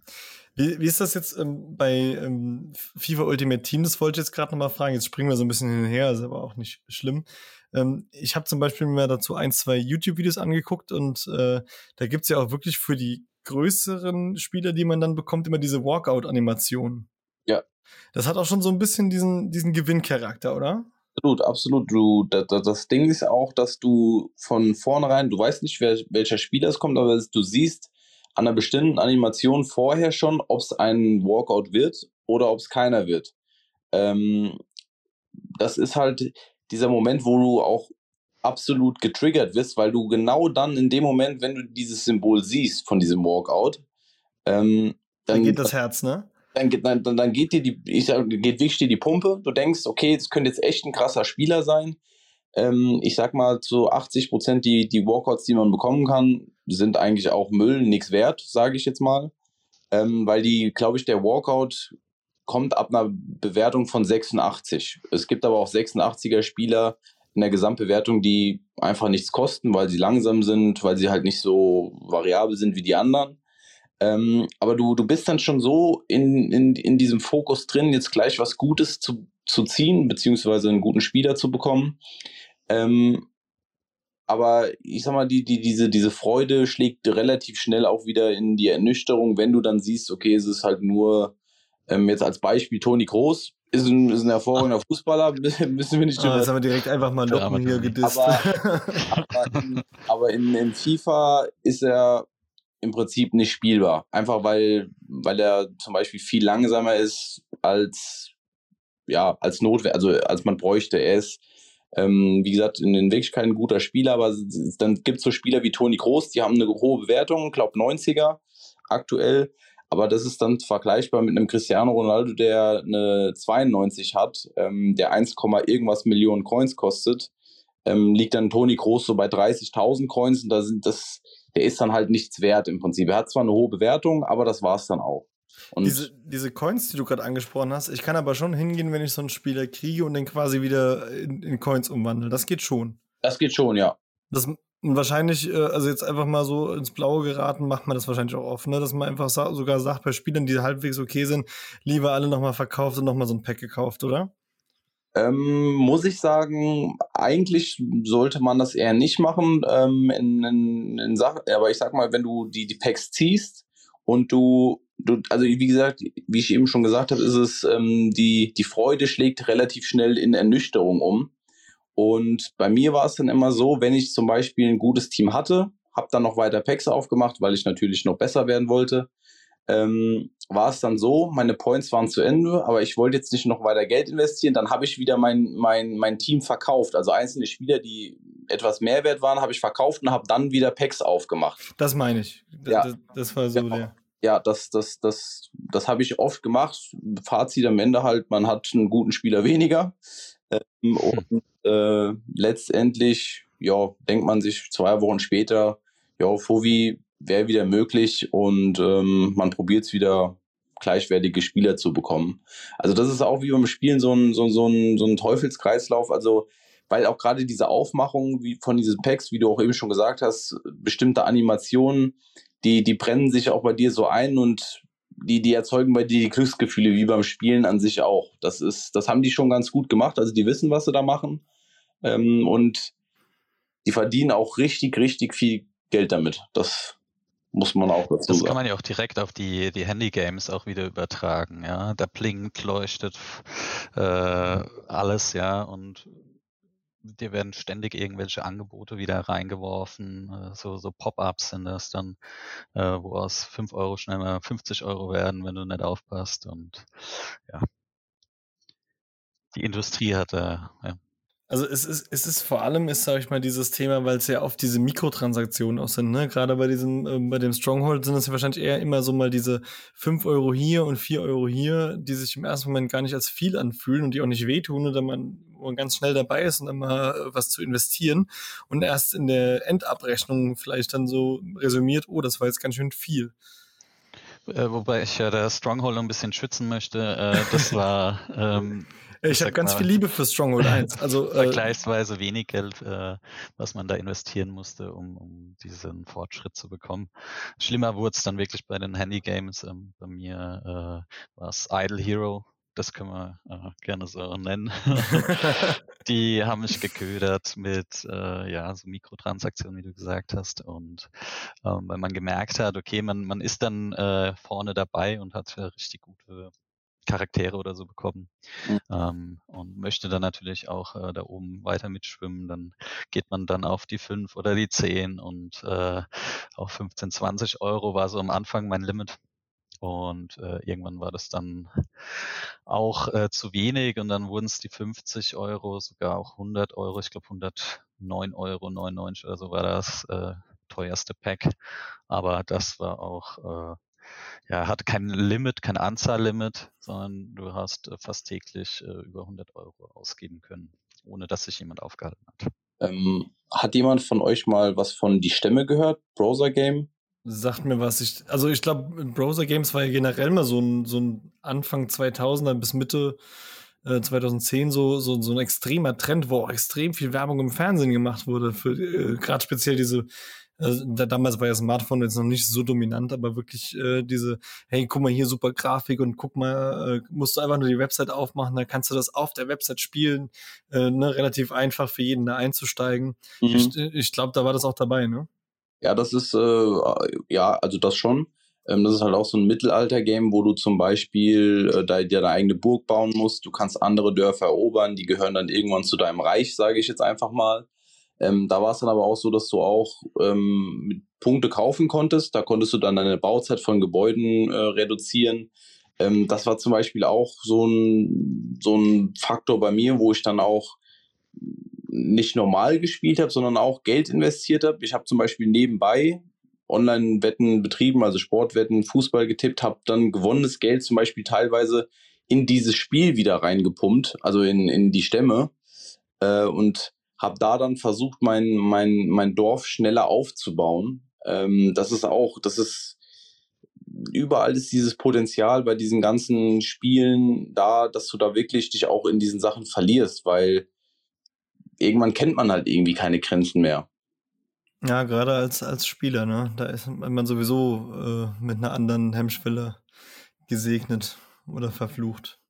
Wie, wie ist das jetzt ähm, bei ähm, FIFA Ultimate Team? Das wollte ich jetzt gerade nochmal fragen. Jetzt springen wir so ein bisschen hin und her, ist aber auch nicht schlimm. Ähm, ich habe zum Beispiel mir dazu ein, zwei YouTube-Videos angeguckt und äh, da gibt's ja auch wirklich für die größeren Spieler, die man dann bekommt, immer diese Walkout-Animation. Ja. Das hat auch schon so ein bisschen diesen, diesen Gewinncharakter, oder? Absolut, absolut. Du, das, das Ding ist auch, dass du von vornherein, du weißt nicht, wer, welcher Spieler es kommt, aber du siehst, an einer bestimmten Animation vorher schon, ob es ein Walkout wird oder ob es keiner wird. Ähm, das ist halt dieser Moment, wo du auch absolut getriggert wirst, weil du genau dann in dem Moment, wenn du dieses Symbol siehst von diesem Walkout, ähm, dann, dann geht das Herz, ne? Dann, dann, dann geht dir die, ich sag, geht wirklich dir die Pumpe. Du denkst, okay, das könnte jetzt echt ein krasser Spieler sein. Ähm, ich sag mal, zu 80 Prozent die, die Walkouts, die man bekommen kann, sind eigentlich auch Müll, nichts wert, sage ich jetzt mal. Ähm, weil die, glaube ich, der Walkout kommt ab einer Bewertung von 86. Es gibt aber auch 86er Spieler in der Gesamtbewertung, die einfach nichts kosten, weil sie langsam sind, weil sie halt nicht so variabel sind wie die anderen. Ähm, aber du, du bist dann schon so in, in, in diesem Fokus drin, jetzt gleich was Gutes zu, zu ziehen, beziehungsweise einen guten Spieler zu bekommen. Ähm, aber ich sag mal, die, die, diese, diese Freude schlägt relativ schnell auch wieder in die Ernüchterung, wenn du dann siehst, okay, es ist halt nur, ähm, jetzt als Beispiel Toni Groß, ist ein, ist ein hervorragender Fußballer, (laughs) müssen wir nicht ah, drüber. Das haben wir direkt einfach mal locken hier gedisst. Aber, aber, (laughs) in, aber in, in, FIFA ist er im Prinzip nicht spielbar. Einfach weil, weil er zum Beispiel viel langsamer ist als, ja, als Notwehr, also als man bräuchte. Er ist ähm, wie gesagt, in, in Wirklichkeit ein guter Spieler, aber dann gibt es so Spieler wie Toni Groß, die haben eine hohe Bewertung, glaube 90er aktuell. Aber das ist dann vergleichbar mit einem Cristiano Ronaldo, der eine 92 hat, ähm, der 1, irgendwas Millionen Coins kostet. Ähm, liegt dann Toni Groß so bei 30.000 Coins und da sind das, der ist dann halt nichts wert im Prinzip. Er hat zwar eine hohe Bewertung, aber das war es dann auch. Und diese, diese Coins, die du gerade angesprochen hast, ich kann aber schon hingehen, wenn ich so einen Spieler kriege und den quasi wieder in, in Coins umwandle. Das geht schon. Das geht schon, ja. Das wahrscheinlich, äh, also jetzt einfach mal so ins Blaue geraten, macht man das wahrscheinlich auch oft, ne? Dass man einfach sogar sagt, bei Spielern, die halbwegs okay sind, lieber alle nochmal verkauft und nochmal so ein Pack gekauft, oder? Ähm, muss ich sagen, eigentlich sollte man das eher nicht machen ähm, in, in, in Sachen, aber ich sag mal, wenn du die, die Packs ziehst und du du, also wie gesagt, wie ich eben schon gesagt habe, ist es, ähm, die, die Freude schlägt relativ schnell in Ernüchterung um. Und bei mir war es dann immer so, wenn ich zum Beispiel ein gutes Team hatte, habe dann noch weiter Packs aufgemacht, weil ich natürlich noch besser werden wollte. Ähm, war es dann so, meine Points waren zu Ende, aber ich wollte jetzt nicht noch weiter Geld investieren. Dann habe ich wieder mein, mein, mein Team verkauft. Also einzelne Spieler, die etwas mehr wert waren, habe ich verkauft und habe dann wieder Packs aufgemacht. Das meine ich. Das, Ja. das, das war so Ja. der. Ja, das, das, das, das habe ich oft gemacht. Fazit am Ende halt, man hat einen guten Spieler weniger. Ähm, und äh, letztendlich, ja, denkt man sich zwei Wochen später, ja, Fovi wäre wieder möglich und ähm, man probiert es wieder gleichwertige Spieler zu bekommen. Also das ist auch wie beim Spielen so ein, so, so ein, so ein Teufelskreislauf. Also weil auch gerade diese Aufmachung wie von diesen Packs, wie du auch eben schon gesagt hast, bestimmte Animationen, die, die brennen sich auch bei dir so ein und die, die erzeugen bei dir die Glücksgefühle wie beim Spielen an sich auch. Das ist, das haben die schon ganz gut gemacht. Also die wissen, was sie da machen. Ähm, und die verdienen auch richtig, richtig viel Geld damit. Das muss man auch dazu Das kann sagen. man ja auch direkt auf die, die Handy-Games auch wieder übertragen, ja. Da blinkt, leuchtet äh, alles, ja, und dir werden ständig irgendwelche Angebote wieder reingeworfen, äh, so, so Pop-ups sind das dann, äh, wo aus 5 Euro schnell mal 50 Euro werden, wenn du nicht aufpasst und ja. Die Industrie hat da, ja. Also es ist, es ist vor allem, ist, sag ich mal, dieses Thema, weil es ja oft diese Mikrotransaktionen auch sind, ne? Gerade bei diesem, ähm, bei dem Stronghold sind es ja wahrscheinlich eher immer so mal diese 5 Euro hier und 4 Euro hier, die sich im ersten Moment gar nicht als viel anfühlen und die auch nicht wehtun, oder man, wo man ganz schnell dabei ist und dann mal äh, was zu investieren und erst in der Endabrechnung vielleicht dann so resümiert, oh, das war jetzt ganz schön viel. Äh, wobei ich ja der Stronghold noch ein bisschen schützen möchte. Äh, das war (laughs) ähm, Ich habe ganz mal- viel Liebe für Stronghold 1. (laughs) Also äh, vergleichsweise wenig Geld, äh, was man da investieren musste, um, um diesen Fortschritt zu bekommen. Schlimmer wurde es dann wirklich bei den Handy-Games. Ähm, bei mir äh, war es Idle Hero. Das können wir äh, gerne so nennen. (laughs) Die haben mich geködert mit äh, ja, so Mikrotransaktionen, wie du gesagt hast. Und ähm, weil man gemerkt hat, okay, man, man ist dann äh, vorne dabei und hat äh, richtig gute Charaktere oder so bekommen Mhm. ähm, und möchte dann natürlich auch äh, da oben weiter mitschwimmen, dann geht man dann auf die 5 oder die 10 und äh, auf 15, 20 Euro war so am Anfang mein Limit. Und äh, irgendwann war das dann auch äh, zu wenig und dann wurden es die 50 Euro, sogar auch 100 Euro, ich glaube 109 Euro, 99 oder so war das äh, teuerste Pack. Aber das war auch äh, ja, hatte kein Limit, kein Anzahllimit, sondern du hast äh, fast täglich äh, über 100 Euro ausgeben können, ohne dass sich jemand aufgehalten hat. Ähm, hat jemand von euch mal was von Die Stämme gehört? Browser Game? sagt mir was. Ich, also ich glaube, Browser Games war ja generell mal so ein, so ein Anfang 2000er bis Mitte äh, 2010 so, so, so ein extremer Trend, wo auch extrem viel Werbung im Fernsehen gemacht wurde. Für äh, gerade speziell diese, äh, da, damals war ja Smartphone jetzt noch nicht so dominant, aber wirklich äh, diese, hey, guck mal hier super Grafik und guck mal, äh, musst du einfach nur die Website aufmachen, dann kannst du das auf der Website spielen. Äh, ne, relativ einfach für jeden da einzusteigen. Mhm. Ich, ich glaube, da war das auch dabei, ne? Ja, das ist, äh, ja, also das schon. Ähm, das ist halt auch so ein Mittelalter-Game, wo du zum Beispiel äh, da, dir deine eigene Burg bauen musst. Du kannst andere Dörfer erobern, die gehören dann irgendwann zu deinem Reich, sage ich jetzt einfach mal. Ähm, da war es dann aber auch so, dass du auch ähm, Punkte kaufen konntest. Da konntest du dann deine Bauzeit von Gebäuden äh, reduzieren. Ähm, das war zum Beispiel auch so ein, so ein Faktor bei mir, wo ich dann auch nicht normal gespielt habe, sondern auch Geld investiert habe. Ich habe zum Beispiel nebenbei Online-Wetten betrieben, also Sportwetten, Fußball getippt, habe dann gewonnenes Geld zum Beispiel teilweise in dieses Spiel wieder reingepumpt, also in, in die Stämme äh, und habe da dann versucht, mein, mein, mein Dorf schneller aufzubauen. Ähm, das ist auch, das ist überall ist dieses Potenzial bei diesen ganzen Spielen da, dass du da wirklich dich auch in diesen Sachen verlierst, weil irgendwann kennt man halt irgendwie keine Grenzen mehr. Ja, gerade als, als Spieler, ne? Da ist man sowieso äh, mit einer anderen Hemmschwelle gesegnet oder verflucht.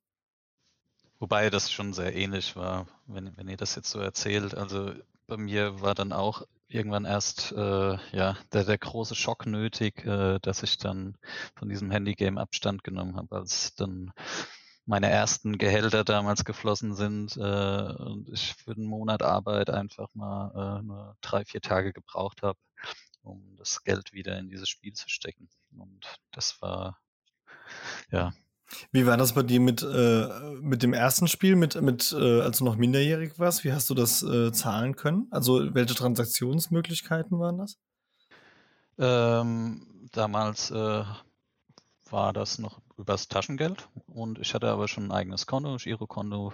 Wobei das schon sehr ähnlich war, wenn, wenn ihr das jetzt so erzählt. Also bei mir war dann auch irgendwann erst äh, ja der, der große Schock nötig, äh, dass ich dann von diesem Handygame Abstand genommen habe, als dann meine ersten Gehälter damals geflossen sind äh, und ich für einen Monat Arbeit einfach mal äh, nur drei, vier Tage gebraucht habe, um das Geld wieder in dieses Spiel zu stecken. Und das war, ja. Wie war das bei dir mit, äh, mit dem ersten Spiel, mit, mit, äh, als du noch minderjährig warst? Wie hast du das äh, zahlen können? Also welche Transaktionsmöglichkeiten waren das? Ähm, damals äh, war das noch übers Taschengeld und ich hatte aber schon ein eigenes Konto, Girokonto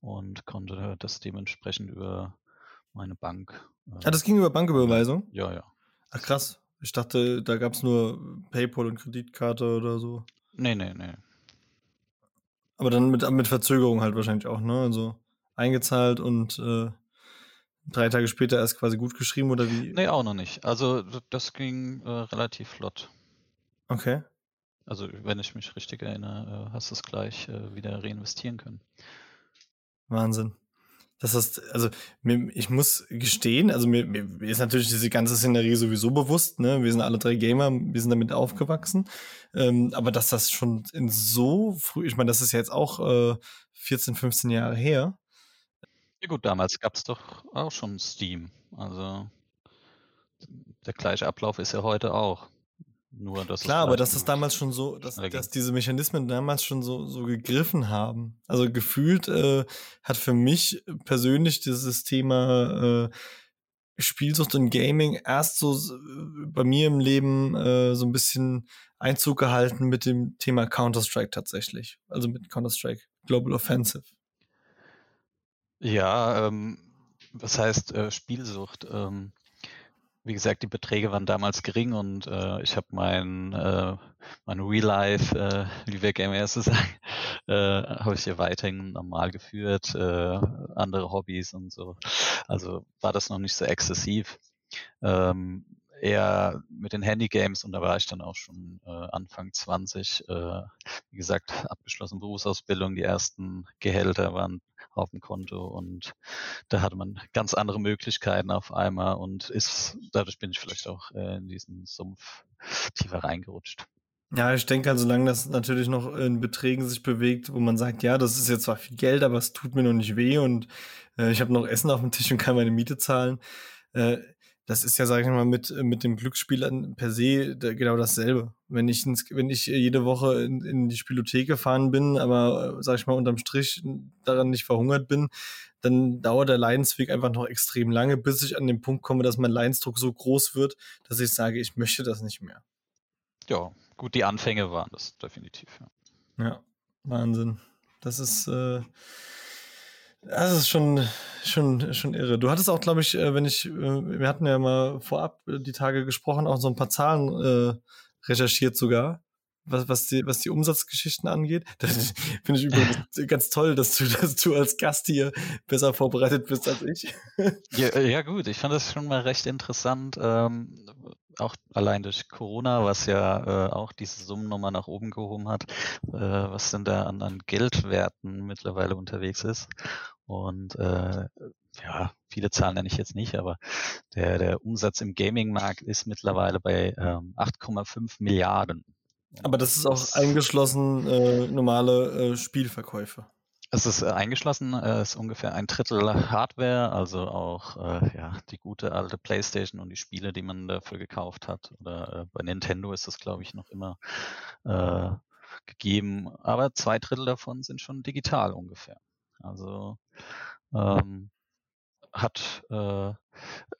und konnte das dementsprechend über meine Bank. Äh, ah, das ging über Banküberweisung? Ja, ja. Ach krass. Ich dachte, da gab es nur PayPal und Kreditkarte oder so. Nee, nee, nee. Aber dann mit, mit Verzögerung halt wahrscheinlich auch, ne? Also eingezahlt und äh, drei Tage später erst quasi gut geschrieben oder wie? Nee, auch noch nicht. Also das ging äh, relativ flott. Okay. Also wenn ich mich richtig erinnere, äh, hast du es gleich äh, wieder reinvestieren können. Wahnsinn. Das ist, also ich muss gestehen, also mir, mir ist natürlich diese ganze Szenerie sowieso bewusst, ne? Wir sind alle drei Gamer, wir sind damit aufgewachsen. Ähm, aber dass das schon in so früh, ich meine, das ist ja jetzt auch äh, 14, 15 Jahre her. Ja gut, damals gab es doch auch schon Steam. Also der gleiche Ablauf ist ja heute auch. Nur, dass Klar, aber dass das damals schon so, dass, dass diese Mechanismen damals schon so, so gegriffen haben. Also gefühlt äh, hat für mich persönlich dieses Thema äh, Spielsucht und Gaming erst so bei mir im Leben äh, so ein bisschen Einzug gehalten mit dem Thema Counter-Strike tatsächlich. Also mit Counter-Strike Global Offensive. Ja, ähm, was heißt äh, Spielsucht? Ähm, wie gesagt, die Beträge waren damals gering und äh, ich habe mein, äh, mein Real Life, äh, (laughs) wie wir GMS sagen, (laughs) äh, habe ich hier weiterhin normal geführt, äh, andere Hobbys und so. Also war das noch nicht so exzessiv. Ähm, eher mit den Handygames und da war ich dann auch schon äh, Anfang 20. Äh, wie gesagt, abgeschlossen Berufsausbildung, die ersten Gehälter waren auf dem Konto und da hatte man ganz andere Möglichkeiten auf einmal und ist, dadurch bin ich vielleicht auch äh, in diesen Sumpf tiefer reingerutscht. Ja, ich denke, also, solange das natürlich noch in Beträgen sich bewegt, wo man sagt, ja, das ist jetzt zwar viel Geld, aber es tut mir noch nicht weh und äh, ich habe noch Essen auf dem Tisch und kann meine Miete zahlen. Äh, das ist ja, sage ich mal, mit, mit dem Glücksspiel per se genau dasselbe. Wenn ich, ins, wenn ich jede Woche in, in die Spielothek gefahren bin, aber, sage ich mal, unterm Strich daran nicht verhungert bin, dann dauert der Leidensweg einfach noch extrem lange, bis ich an den Punkt komme, dass mein Leidensdruck so groß wird, dass ich sage, ich möchte das nicht mehr. Ja, gut, die Anfänge waren das definitiv. Ja, ja Wahnsinn. Das ist, äh, das ist schon, schon, schon irre. Du hattest auch, glaube ich, äh, wenn ich, äh, wir hatten ja mal vorab die Tage gesprochen, auch so ein paar Zahlen äh, recherchiert sogar, was, was, die, was die Umsatzgeschichten angeht. (laughs) Das finde ich übrigens (laughs) ganz toll, dass du, dass du als Gast hier besser vorbereitet bist als ich. Ja, ja gut, ich fand das schon mal recht interessant. Ähm, auch allein durch Corona, was ja äh, auch diese Summen nochmal nach oben gehoben hat, äh, was denn da an, an Geldwerten mittlerweile unterwegs ist. Und äh, ja, viele Zahlen nenne ich jetzt nicht, aber der, der Umsatz im Gaming-Markt ist mittlerweile bei ähm, 8,5 Milliarden. Aber das ist auch eingeschlossen äh, normale äh, Spielverkäufe. Es ist äh, eingeschlossen, äh, ist ungefähr ein Drittel Hardware, also auch äh, ja, die gute alte PlayStation und die Spiele, die man dafür gekauft hat. Oder äh, bei Nintendo ist das, glaube ich, noch immer äh, gegeben. Aber zwei Drittel davon sind schon digital ungefähr. Also ähm, hat äh,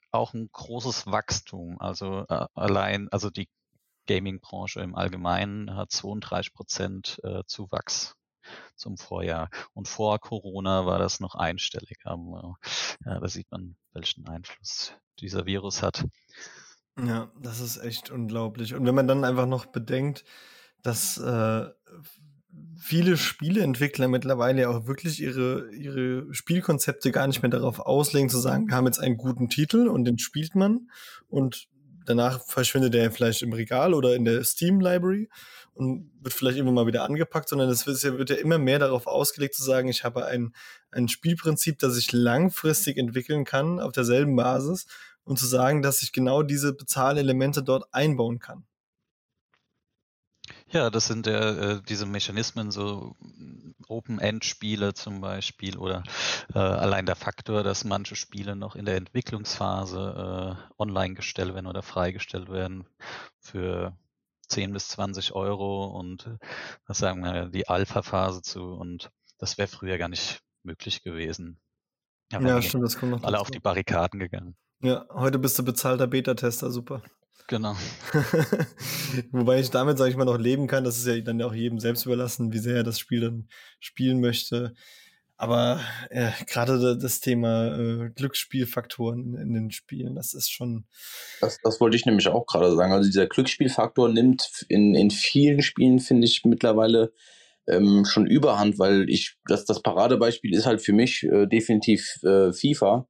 auch ein großes Wachstum. Also äh, allein, also die Gaming-Branche im Allgemeinen hat 32 Prozent äh, Zuwachs zum Vorjahr. Und vor Corona war das noch einstellig. Aber ja, da sieht man, welchen Einfluss dieser Virus hat. Ja, das ist echt unglaublich. Und wenn man dann einfach noch bedenkt, dass äh, viele Spieleentwickler mittlerweile auch wirklich ihre, ihre Spielkonzepte gar nicht mehr darauf auslegen, zu sagen, wir haben jetzt einen guten Titel und den spielt man und danach verschwindet er vielleicht im Regal oder in der Steam Library und wird vielleicht immer mal wieder angepackt, sondern es wird, ja immer mehr darauf ausgelegt zu sagen, ich habe ein, ein Spielprinzip, das ich langfristig entwickeln kann auf derselben Basis und zu sagen, dass ich genau diese Bezahlelemente dort einbauen kann. Ja, das sind ja äh, diese Mechanismen, so Open-End-Spiele zum Beispiel oder äh, allein der Faktor, dass manche Spiele noch in der Entwicklungsphase äh, online gestellt werden oder freigestellt werden für 10 bis 20 Euro und äh, das sagen wir die Alpha-Phase zu und das wäre früher gar nicht möglich gewesen. Ja, ja stimmt, das kommt noch. Alle dazu. auf die Barrikaden gegangen. Ja, heute bist du bezahlter Beta-Tester, super. Genau. (laughs) Wobei ich damit, sage ich mal, noch leben kann. Das ist ja dann auch jedem selbst überlassen, wie sehr er das Spiel dann spielen möchte. Aber äh, gerade das Thema äh, Glücksspielfaktoren in den Spielen, das ist schon. Das, das wollte ich nämlich auch gerade sagen. Also dieser Glücksspielfaktor nimmt in, in vielen Spielen, finde ich, mittlerweile ähm, schon überhand, weil ich, das, das Paradebeispiel ist halt für mich äh, definitiv äh, FIFA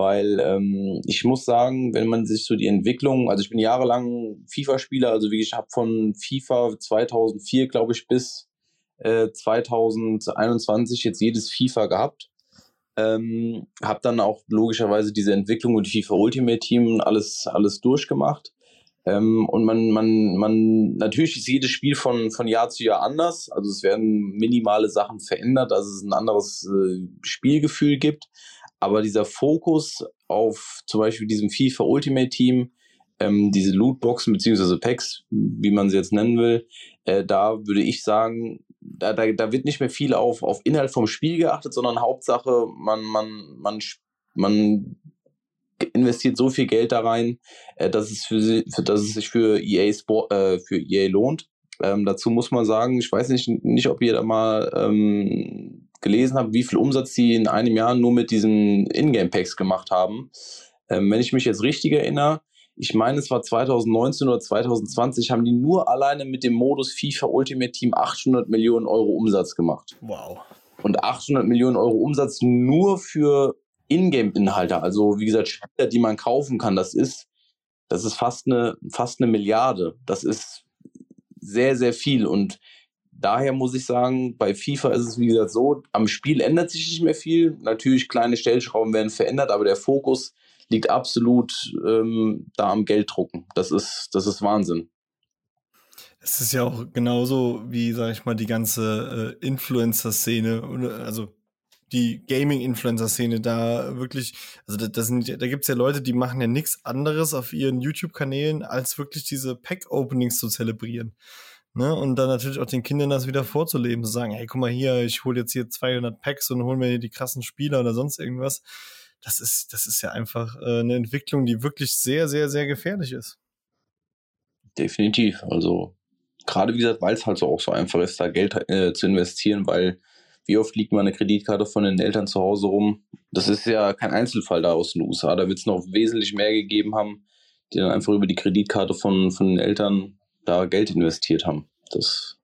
weil ähm, ich muss sagen, wenn man sich so die Entwicklung, also ich bin jahrelang FIFA-Spieler, also wie ich habe von FIFA 2004, glaube ich, bis äh, 2021 jetzt jedes FIFA gehabt. Ähm, habe dann auch logischerweise diese Entwicklung und FIFA Ultimate Team alles alles durchgemacht. Ähm, und man, man, man, natürlich ist jedes Spiel von, von Jahr zu Jahr anders. Also es werden minimale Sachen verändert, dass es ein anderes äh, Spielgefühl gibt. Aber dieser Fokus auf zum Beispiel diesem FIFA Ultimate Team, ähm, diese Lootboxen beziehungsweise Packs, wie man sie jetzt nennen will, äh, da würde ich sagen, da, da, da wird nicht mehr viel auf, auf Inhalt vom Spiel geachtet, sondern Hauptsache, man, man, man, man investiert so viel Geld da rein, äh, dass, es für, für, dass es sich für EA, Sport, äh, für EA lohnt. Ähm, dazu muss man sagen, ich weiß nicht, nicht ob ihr da mal ähm, gelesen habe, wie viel Umsatz sie in einem Jahr nur mit diesen Ingame-Packs gemacht haben. Ähm, wenn ich mich jetzt richtig erinnere, ich meine, es war 2019 oder 2020, haben die nur alleine mit dem Modus FIFA Ultimate Team 800 Millionen Euro Umsatz gemacht. Wow. Und 800 Millionen Euro Umsatz nur für Ingame-Inhalte, also wie gesagt, Spieler, die man kaufen kann, das ist, das ist fast eine, fast eine Milliarde. Das ist sehr, sehr viel. Und daher muss ich sagen, bei FIFA ist es wie gesagt so, am Spiel ändert sich nicht mehr viel. Natürlich kleine Stellschrauben werden verändert, aber der Fokus liegt absolut ähm, da am Gelddrucken. Das ist, das ist Wahnsinn. Es ist ja auch genauso wie, sag ich mal, die ganze äh, Influencer-Szene, also die Gaming-Influencer-Szene da wirklich, also da, das sind, da gibt's ja Leute, die machen ja nichts anderes auf ihren YouTube-Kanälen, als wirklich diese Pack-Openings zu zelebrieren. Ne? Und dann natürlich auch den Kindern das wieder vorzuleben, zu sagen, hey, guck mal hier, ich hole jetzt hier 200 Packs und hol mir hier die krassen Spieler oder sonst irgendwas. Das ist, das ist ja einfach äh, eine Entwicklung, die wirklich sehr, sehr, sehr gefährlich ist. Definitiv. Also gerade wie gesagt, weil es halt so auch so einfach ist, da Geld äh, zu investieren, weil wie oft liegt mal eine Kreditkarte von den Eltern zu Hause rum? Das ist ja kein Einzelfall da aus den USA. Da wird es noch wesentlich mehr gegeben haben, die dann einfach über die Kreditkarte von, von den Eltern da Geld investiert haben. Das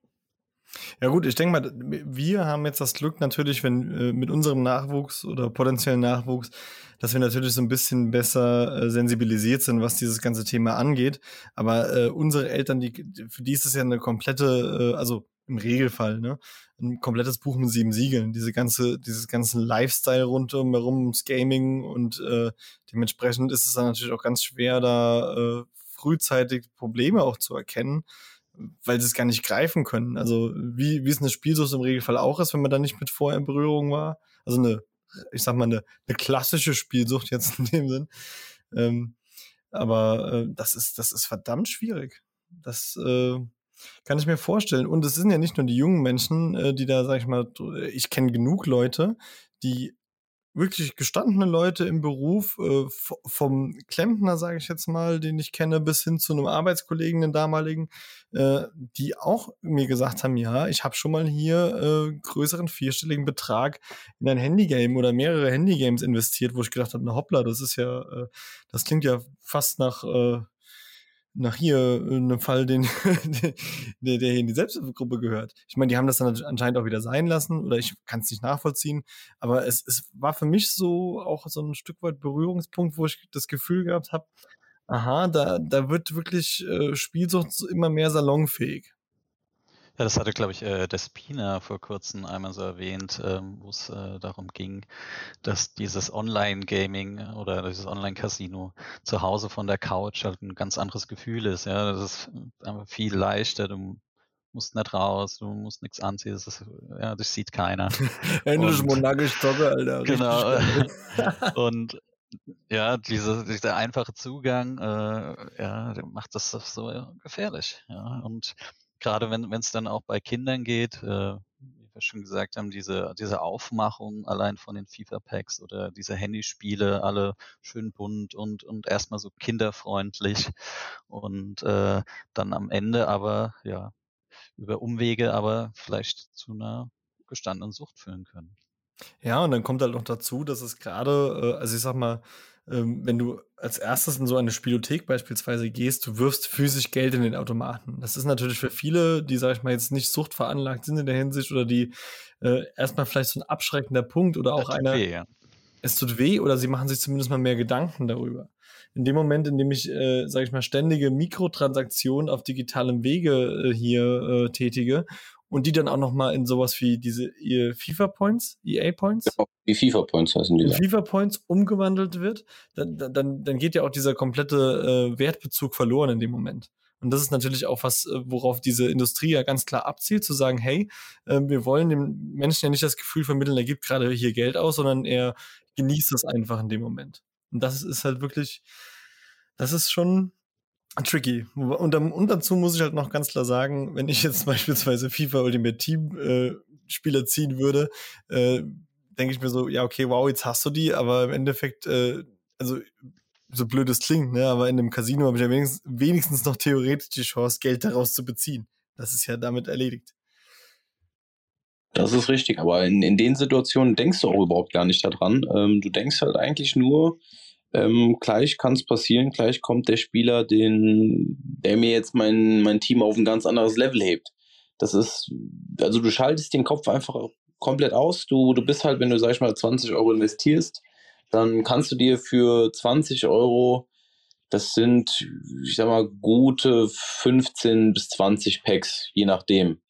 ja gut, ich denke mal, wir haben jetzt das Glück natürlich, wenn äh, mit unserem Nachwuchs oder potenziellen Nachwuchs, dass wir natürlich so ein bisschen besser äh, sensibilisiert sind, was dieses ganze Thema angeht. Aber äh, unsere Eltern, die, für die ist es ja eine komplette, äh, also im Regelfall, ne, ein komplettes Buch mit sieben Siegeln. Diese ganze, dieses ganze Lifestyle rundherum ums Gaming und äh, dementsprechend ist es dann natürlich auch ganz schwer, da äh, frühzeitig Probleme auch zu erkennen, weil sie es gar nicht greifen können. Also wie, wie es eine Spielsucht im Regelfall auch ist, wenn man da nicht mit vorher in Berührung war. Also eine, ich sag mal, eine, eine klassische Spielsucht jetzt in dem Sinn. Ähm, aber äh, das ist, das ist verdammt schwierig. Das äh, kann ich mir vorstellen. Und es sind ja nicht nur die jungen Menschen, äh, die da, sag ich mal, ich kenne genug Leute, die wirklich gestandene Leute im Beruf, äh, vom Klempner, sage ich jetzt mal, den ich kenne, bis hin zu einem Arbeitskollegen, den damaligen, äh, die auch mir gesagt haben, ja, ich habe schon mal hier äh, größeren vierstelligen Betrag in ein Handygame oder mehrere Handygames investiert, wo ich gedacht habe, na hoppla, das ist ja, äh, das klingt ja fast nach äh, nach hier äh, einem Fall, den, (laughs) der, der hier in die Selbsthilfegruppe gehört. Ich meine, die haben das dann anscheinend auch wieder sein lassen oder ich kann es nicht nachvollziehen, aber es, es war für mich so auch so ein Stück weit Berührungspunkt, wo ich das Gefühl gehabt habe, aha, da, da wird wirklich äh, Spielsucht immer mehr salonfähig. Ja, das hatte, glaube ich, äh, der Spina vor kurzem einmal so erwähnt, ähm, wo es äh, darum ging, dass dieses Online-Gaming oder dieses Online-Casino zu Hause von der Couch halt ein ganz anderes Gefühl ist. Ja, das ist einfach viel leichter. Du musst nicht raus, du musst nichts anziehen, das, ist, ja, das sieht keiner. (laughs) Endlich monarchisch Zocke, Alter. (laughs) Genau. (laughs) und ja, diese, dieser einfache Zugang, äh, ja, der macht das so gefährlich. Ja. Und gerade wenn es dann auch bei Kindern geht, äh, wie wir schon gesagt haben, diese, diese Aufmachung allein von den FIFA-Packs oder diese Handyspiele, alle schön bunt und, und erstmal so kinderfreundlich und äh, dann am Ende aber, ja, über Umwege aber vielleicht zu einer gestandenen Sucht führen können. Ja, und dann kommt halt noch dazu, dass es gerade, äh, also ich sag mal, ähm, wenn du als erstes in so eine Spielothek beispielsweise gehst, du wirfst physisch Geld in den Automaten. Das ist natürlich für viele, die, sag ich mal, jetzt nicht suchtveranlagt sind in der Hinsicht oder die äh, erstmal vielleicht so ein abschreckender Punkt oder auch einer. Weh, ja. Es tut weh oder sie machen sich zumindest mal mehr Gedanken darüber. In dem Moment, in dem ich, äh, sage ich mal, ständige Mikrotransaktionen auf digitalem Wege äh, hier äh, tätige und die dann auch noch mal in sowas wie diese FIFA Points, EA Points, ja, die FIFA Points heißen die. FIFA Points umgewandelt wird, dann, dann, dann geht ja auch dieser komplette äh, Wertbezug verloren in dem Moment. Und das ist natürlich auch was, äh, worauf diese Industrie ja ganz klar abzielt, zu sagen, hey, äh, wir wollen dem Menschen ja nicht das Gefühl vermitteln, er gibt gerade hier Geld aus, sondern er genießt es einfach in dem Moment. Und das ist halt wirklich, das ist schon tricky. Und, und, dazu muss ich halt noch ganz klar sagen, wenn ich jetzt (laughs) beispielsweise FIFA Ultimate Team äh, Spieler ziehen würde, äh, denke ich mir so, ja, okay, wow, jetzt hast du die, aber im Endeffekt, äh, also so blöd es klingt, ne, aber in einem Casino habe ich ja wenigstens, wenigstens noch theoretisch die Chance, Geld daraus zu beziehen. Das ist ja damit erledigt. Das ist richtig, aber in, in den Situationen denkst du auch überhaupt gar nicht daran. Ähm, du denkst halt eigentlich nur, ähm, gleich kann es passieren, gleich kommt der Spieler, den, der mir jetzt mein, mein Team auf ein ganz anderes Level hebt. Das ist, also du schaltest den Kopf einfach komplett aus. Du, du bist halt, wenn du, sag ich mal, 20 Euro investierst, dann kannst du dir für 20 Euro, das sind, ich sag mal, gute 15 bis 20 Packs, je nachdem.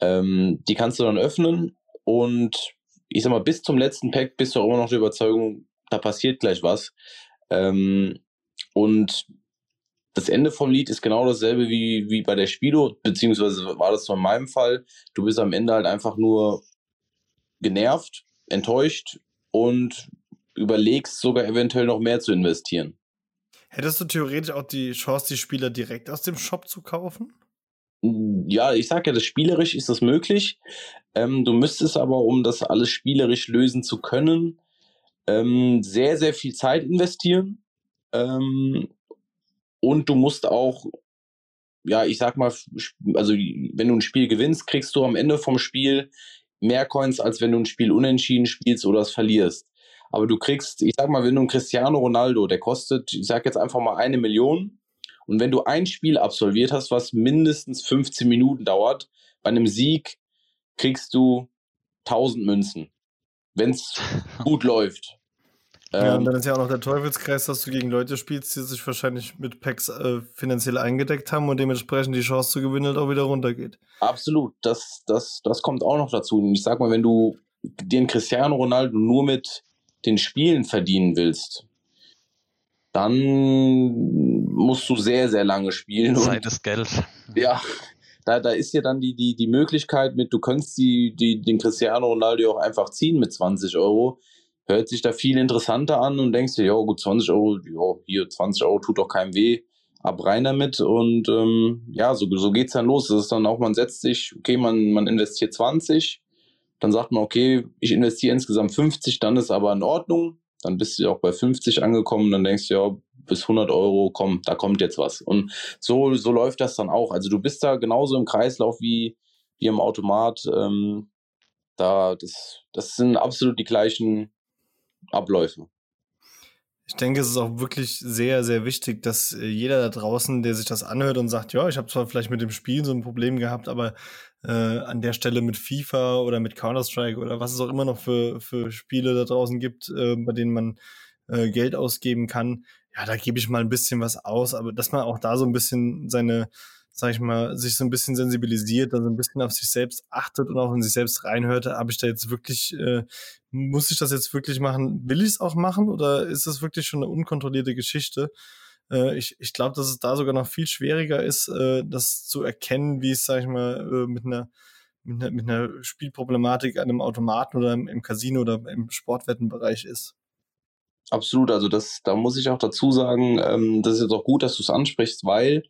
Ähm, die kannst du dann öffnen und ich sag mal, bis zum letzten Pack bist du auch immer noch der Überzeugung, da passiert gleich was. Ähm, und das Ende vom Lied ist genau dasselbe wie, wie bei der Spilo, beziehungsweise war das so in meinem Fall. Du bist am Ende halt einfach nur genervt, enttäuscht und überlegst sogar eventuell noch mehr zu investieren. Hättest du theoretisch auch die Chance, die Spieler direkt aus dem Shop zu kaufen? Ja, ich sage ja, das spielerisch ist das möglich. Ähm, du müsstest aber, um das alles spielerisch lösen zu können, ähm, sehr, sehr viel Zeit investieren. Ähm, und du musst auch, ja, ich sag mal, also wenn du ein Spiel gewinnst, kriegst du am Ende vom Spiel mehr Coins, als wenn du ein Spiel unentschieden spielst oder es verlierst. Aber du kriegst, ich sag mal, wenn du einen Cristiano Ronaldo, der kostet, ich sag jetzt einfach mal eine Million. Und wenn du ein Spiel absolviert hast, was mindestens 15 Minuten dauert, bei einem Sieg kriegst du 1000 Münzen. Wenn es (laughs) gut läuft. Ja, und ähm, dann ist ja auch noch der Teufelskreis, dass du gegen Leute spielst, die sich wahrscheinlich mit Packs äh, finanziell eingedeckt haben und dementsprechend die Chance zu gewinnen halt auch wieder runtergeht. Absolut, das, das, das kommt auch noch dazu. Und ich sag mal, wenn du den Cristiano Ronaldo nur mit den Spielen verdienen willst, dann musst du sehr, sehr lange spielen. Zeit ist Geld. Ja, da, da ist ja dann die, die, die Möglichkeit mit, du könntest die, die, den Cristiano Ronaldo auch einfach ziehen mit 20 Euro hört sich da viel interessanter an und denkst dir, ja gut, 20 Euro, ja, hier 20 Euro tut doch keinem weh, ab rein damit und ähm, ja, so, so geht's dann los. Das ist dann auch, man setzt sich, okay, man, man investiert 20, dann sagt man, okay, ich investiere insgesamt 50, dann ist aber in Ordnung, dann bist du auch bei 50 angekommen, dann denkst du, ja, bis 100 Euro, komm, da kommt jetzt was. Und so, so läuft das dann auch. Also du bist da genauso im Kreislauf wie, wie im Automat. Ähm, da, das, das sind absolut die gleichen, Abläufe. Ich denke, es ist auch wirklich sehr, sehr wichtig, dass äh, jeder da draußen, der sich das anhört und sagt, ja, ich habe zwar vielleicht mit dem Spiel so ein Problem gehabt, aber äh, an der Stelle mit FIFA oder mit Counter-Strike oder was es auch immer noch für, für Spiele da draußen gibt, äh, bei denen man äh, Geld ausgeben kann, ja, da gebe ich mal ein bisschen was aus, aber dass man auch da so ein bisschen seine, sag ich mal, sich so ein bisschen sensibilisiert, dann so ein bisschen auf sich selbst achtet und auch in sich selbst reinhört, habe ich da jetzt wirklich, äh, muss ich das jetzt wirklich machen? Will ich es auch machen oder ist das wirklich schon eine unkontrollierte Geschichte? Äh, ich ich glaube, dass es da sogar noch viel schwieriger ist, äh, das zu erkennen, wie es, sag ich mal, äh, mit einer mit einer, mit einer Spielproblematik an einem Automaten oder im, im Casino oder im Sportwettenbereich ist. Absolut, also das, da muss ich auch dazu sagen, ähm, das ist jetzt auch gut, dass du es ansprichst, weil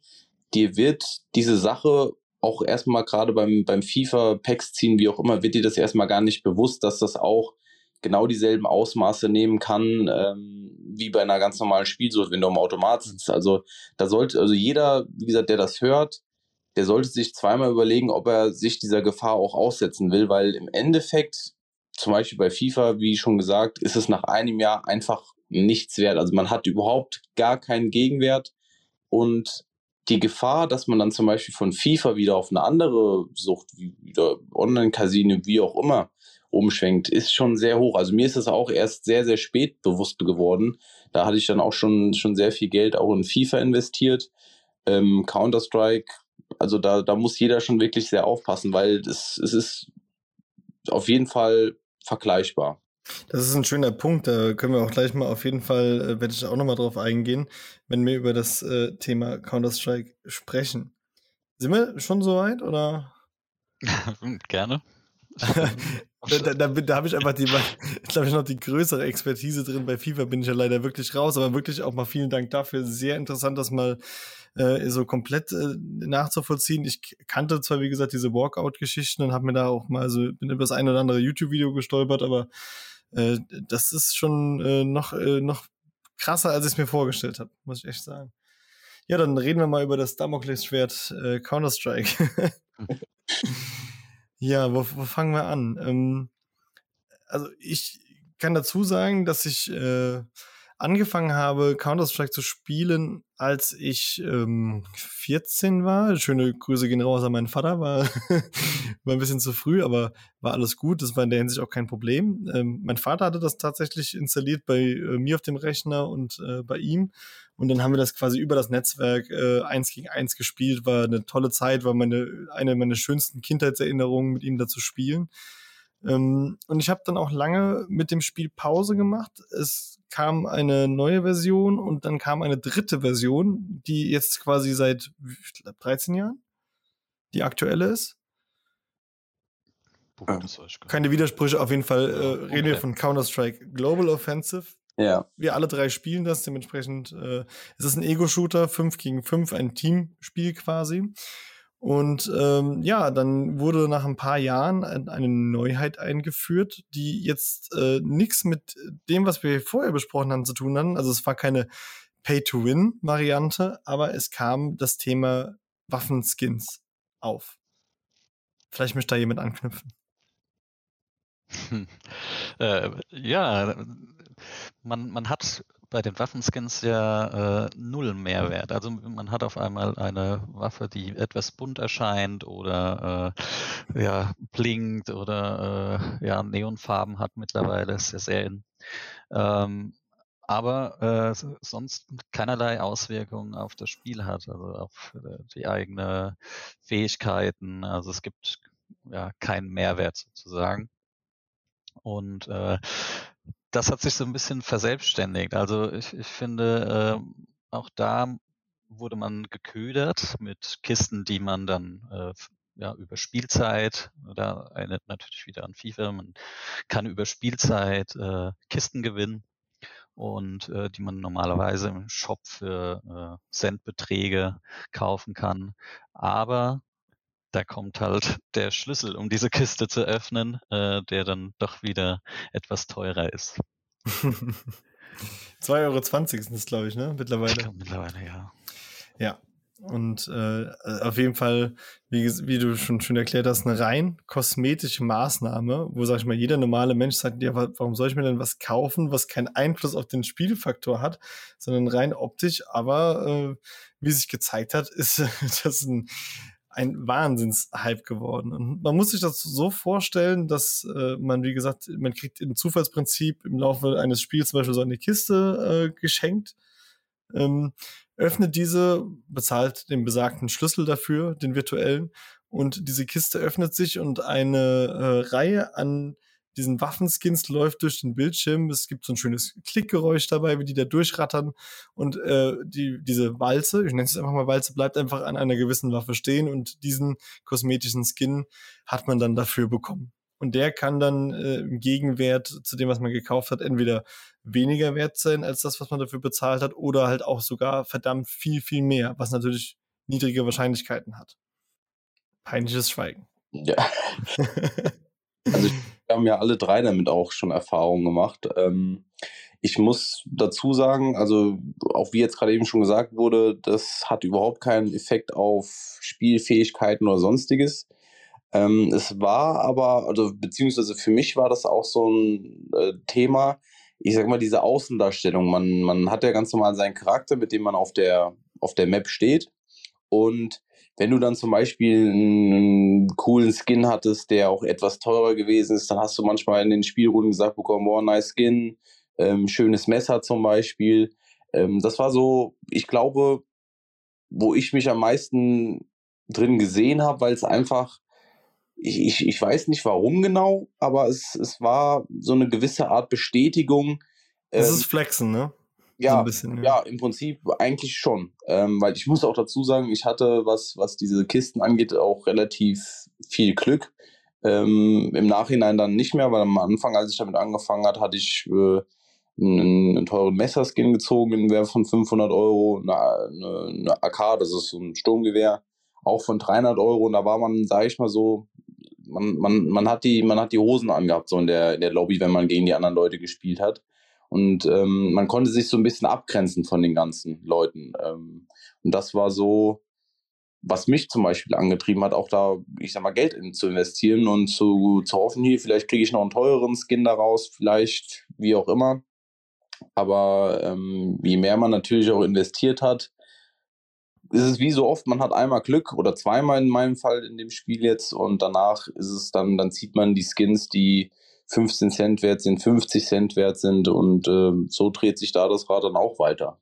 dir wird diese Sache auch erstmal gerade beim, beim FIFA-Packs ziehen, wie auch immer, wird dir das erstmal gar nicht bewusst, dass das auch genau dieselben Ausmaße nehmen kann, ähm, wie bei einer ganz normalen Spielsucht, wenn du am Automat sitzt. Also da sollte, also jeder, wie gesagt, der das hört, der sollte sich zweimal überlegen, ob er sich dieser Gefahr auch aussetzen will, weil im Endeffekt, zum Beispiel bei FIFA, wie schon gesagt, ist es nach einem Jahr einfach nichts wert. Also man hat überhaupt gar keinen Gegenwert und die Gefahr, dass man dann zum Beispiel von FIFA wieder auf eine andere Sucht, wie wieder Online-Casino, wie auch immer, umschwenkt, ist schon sehr hoch. Also mir ist das auch erst sehr, sehr spät bewusst geworden. Da hatte ich dann auch schon, schon sehr viel Geld auch in FIFA investiert. Ähm, Counter-Strike also da, da muss jeder schon wirklich sehr aufpassen, weil es, es ist auf jeden Fall vergleichbar. Das ist ein schöner Punkt. Da können wir auch gleich mal auf jeden Fall, äh, werde ich auch nochmal drauf eingehen, wenn wir über das äh, Thema Counter-Strike sprechen. Sind wir schon soweit oder? (laughs) Gerne. (laughs) da, da, da habe ich einfach die, (laughs) glaube ich, noch die größere Expertise drin. Bei FIFA bin ich ja leider wirklich raus, aber wirklich auch mal vielen Dank dafür. Sehr interessant, das mal äh, so komplett äh, nachzuvollziehen. Ich kannte zwar, wie gesagt, diese Walkout-Geschichten und habe mir da auch mal so, bin über das ein oder andere YouTube-Video gestolpert, aber äh, das ist schon äh, noch, äh, noch krasser, als ich es mir vorgestellt habe, muss ich echt sagen. Ja, dann reden wir mal über das Damoklesschwert äh, Counter-Strike. (laughs) ja, wo, wo fangen wir an? Ähm, also ich kann dazu sagen, dass ich äh, angefangen habe, Counter-Strike zu spielen, als ich ähm, 14 war. Schöne Grüße gehen raus an meinen Vater, war, (laughs) war ein bisschen zu früh, aber war alles gut. Das war in der Hinsicht auch kein Problem. Ähm, mein Vater hatte das tatsächlich installiert bei äh, mir auf dem Rechner und äh, bei ihm. Und dann haben wir das quasi über das Netzwerk äh, eins gegen eins gespielt. War eine tolle Zeit, war meine, eine meiner schönsten Kindheitserinnerungen, mit ihm da zu spielen. Ähm, und ich habe dann auch lange mit dem Spiel Pause gemacht. Es kam eine neue Version und dann kam eine dritte Version, die jetzt quasi seit ich glaub, 13 Jahren die aktuelle ist. Puh, Keine Widersprüche, auf jeden Fall äh, reden wir von Counter-Strike Global Offensive. Ja. Wir alle drei spielen das, dementsprechend äh, es ist ein Ego-Shooter, 5 gegen 5, ein Teamspiel quasi. Und ähm, ja, dann wurde nach ein paar Jahren eine Neuheit eingeführt, die jetzt äh, nichts mit dem, was wir vorher besprochen haben, zu tun haben. Also es war keine Pay-to-Win-Variante, aber es kam das Thema Waffenskins auf. Vielleicht möchte da jemand anknüpfen. (laughs) Äh, ja, man, man hat bei den Waffenskins ja äh, null Mehrwert. Also man hat auf einmal eine Waffe, die etwas bunt erscheint oder äh, ja blinkt oder äh, ja Neonfarben hat mittlerweile, ist ja sehr in. Ähm, aber äh, sonst keinerlei Auswirkungen auf das Spiel hat, also auf äh, die eigene Fähigkeiten. Also es gibt ja keinen Mehrwert sozusagen. Und äh, das hat sich so ein bisschen verselbstständigt. Also ich, ich finde, äh, auch da wurde man geködert mit Kisten, die man dann äh, ja, über Spielzeit, da erinnert natürlich wieder an FIFA, man kann über Spielzeit äh, Kisten gewinnen und äh, die man normalerweise im Shop für äh, Centbeträge kaufen kann. Aber da kommt halt der Schlüssel, um diese Kiste zu öffnen, äh, der dann doch wieder etwas teurer ist. (laughs) 2,20 Euro sind es, glaube ich, ne? Mittlerweile. Ich glaub, mittlerweile, ja. Ja. Und äh, auf jeden Fall, wie, wie du schon schön erklärt hast, eine rein kosmetische Maßnahme, wo, sag ich mal, jeder normale Mensch sagt, ja, warum soll ich mir denn was kaufen, was keinen Einfluss auf den Spielfaktor hat, sondern rein optisch. Aber äh, wie sich gezeigt hat, ist (laughs) das ein ein Wahnsinnshype geworden. Und man muss sich das so vorstellen, dass äh, man, wie gesagt, man kriegt im Zufallsprinzip im Laufe eines Spiels zum Beispiel so eine Kiste äh, geschenkt, ähm, öffnet diese, bezahlt den besagten Schlüssel dafür, den virtuellen, und diese Kiste öffnet sich und eine äh, Reihe an diesen Waffenskins läuft durch den Bildschirm. Es gibt so ein schönes Klickgeräusch dabei, wie die da durchrattern. Und äh, die, diese Walze, ich nenne es einfach mal Walze, bleibt einfach an einer gewissen Waffe stehen und diesen kosmetischen Skin hat man dann dafür bekommen. Und der kann dann äh, im Gegenwert zu dem, was man gekauft hat, entweder weniger wert sein als das, was man dafür bezahlt hat, oder halt auch sogar verdammt viel, viel mehr, was natürlich niedrige Wahrscheinlichkeiten hat. Peinliches Schweigen. Ja. (laughs) also wir haben ja alle drei damit auch schon Erfahrungen gemacht. Ähm, ich muss dazu sagen, also auch wie jetzt gerade eben schon gesagt wurde, das hat überhaupt keinen Effekt auf Spielfähigkeiten oder sonstiges. Ähm, es war aber, also beziehungsweise für mich war das auch so ein äh, Thema, ich sag mal, diese Außendarstellung. Man, man hat ja ganz normal seinen Charakter, mit dem man auf der, auf der Map steht. Und wenn du dann zum Beispiel einen coolen Skin hattest, der auch etwas teurer gewesen ist, dann hast du manchmal in den Spielrunden gesagt bekommen, oh, nice Skin, ähm, schönes Messer zum Beispiel. Ähm, das war so, ich glaube, wo ich mich am meisten drin gesehen habe, weil es einfach ich, ich, ich weiß nicht warum genau, aber es, es war so eine gewisse Art Bestätigung. Das ähm, ist Flexen, ne? Ja, so bisschen, ja, ja. im Prinzip eigentlich schon. Ähm, weil ich muss auch dazu sagen, ich hatte, was, was diese Kisten angeht, auch relativ viel Glück. Ähm, Im Nachhinein dann nicht mehr, weil am Anfang, als ich damit angefangen hat, hatte ich äh, einen, einen, teuren Messerskin gezogen in Wert von 500 Euro, eine, eine, eine AK, das ist so ein Sturmgewehr, auch von 300 Euro. Und da war man, sage ich mal so, man, man, man, hat die, man hat die Hosen angehabt, so in der, in der Lobby, wenn man gegen die anderen Leute gespielt hat. Und ähm, man konnte sich so ein bisschen abgrenzen von den ganzen Leuten. Ähm, und das war so, was mich zum Beispiel angetrieben hat, auch da, ich sag mal, Geld in, zu investieren und zu, zu hoffen, hier, vielleicht kriege ich noch einen teureren Skin daraus, vielleicht wie auch immer. Aber ähm, je mehr man natürlich auch investiert hat, ist es wie so oft, man hat einmal Glück oder zweimal in meinem Fall in dem Spiel jetzt und danach ist es dann, dann zieht man die Skins, die 15 Cent wert sind, 50 Cent wert sind und äh, so dreht sich da das Rad dann auch weiter.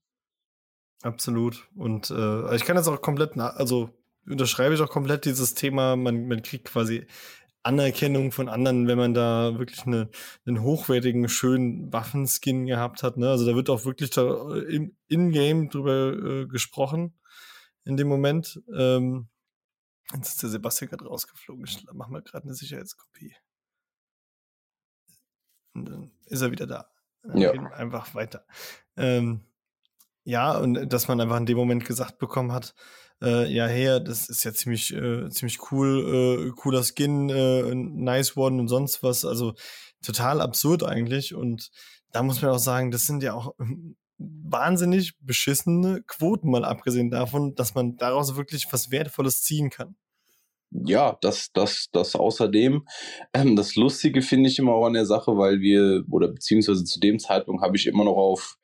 Absolut. Und äh, ich kann das auch komplett, also unterschreibe ich auch komplett dieses Thema, man, man kriegt quasi Anerkennung von anderen, wenn man da wirklich eine, einen hochwertigen, schönen Waffenskin gehabt hat. Ne? Also da wird auch wirklich da im In-Game drüber äh, gesprochen in dem Moment. Ähm, jetzt ist der Sebastian gerade rausgeflogen. Ich mache mal gerade eine Sicherheitskopie. Und dann ist er wieder da. Dann ja. einfach weiter. Ähm, ja, und dass man einfach in dem Moment gesagt bekommen hat, äh, ja, hey, das ist ja ziemlich, äh, ziemlich cool, äh, cooler Skin, äh, nice one und sonst was. Also total absurd eigentlich. Und da muss man auch sagen, das sind ja auch (laughs) wahnsinnig beschissene Quoten, mal abgesehen davon, dass man daraus wirklich was Wertvolles ziehen kann. Ja, das, das, das außerdem. Ähm, das Lustige finde ich immer auch an der Sache, weil wir, oder beziehungsweise zu dem Zeitpunkt habe ich immer noch auf,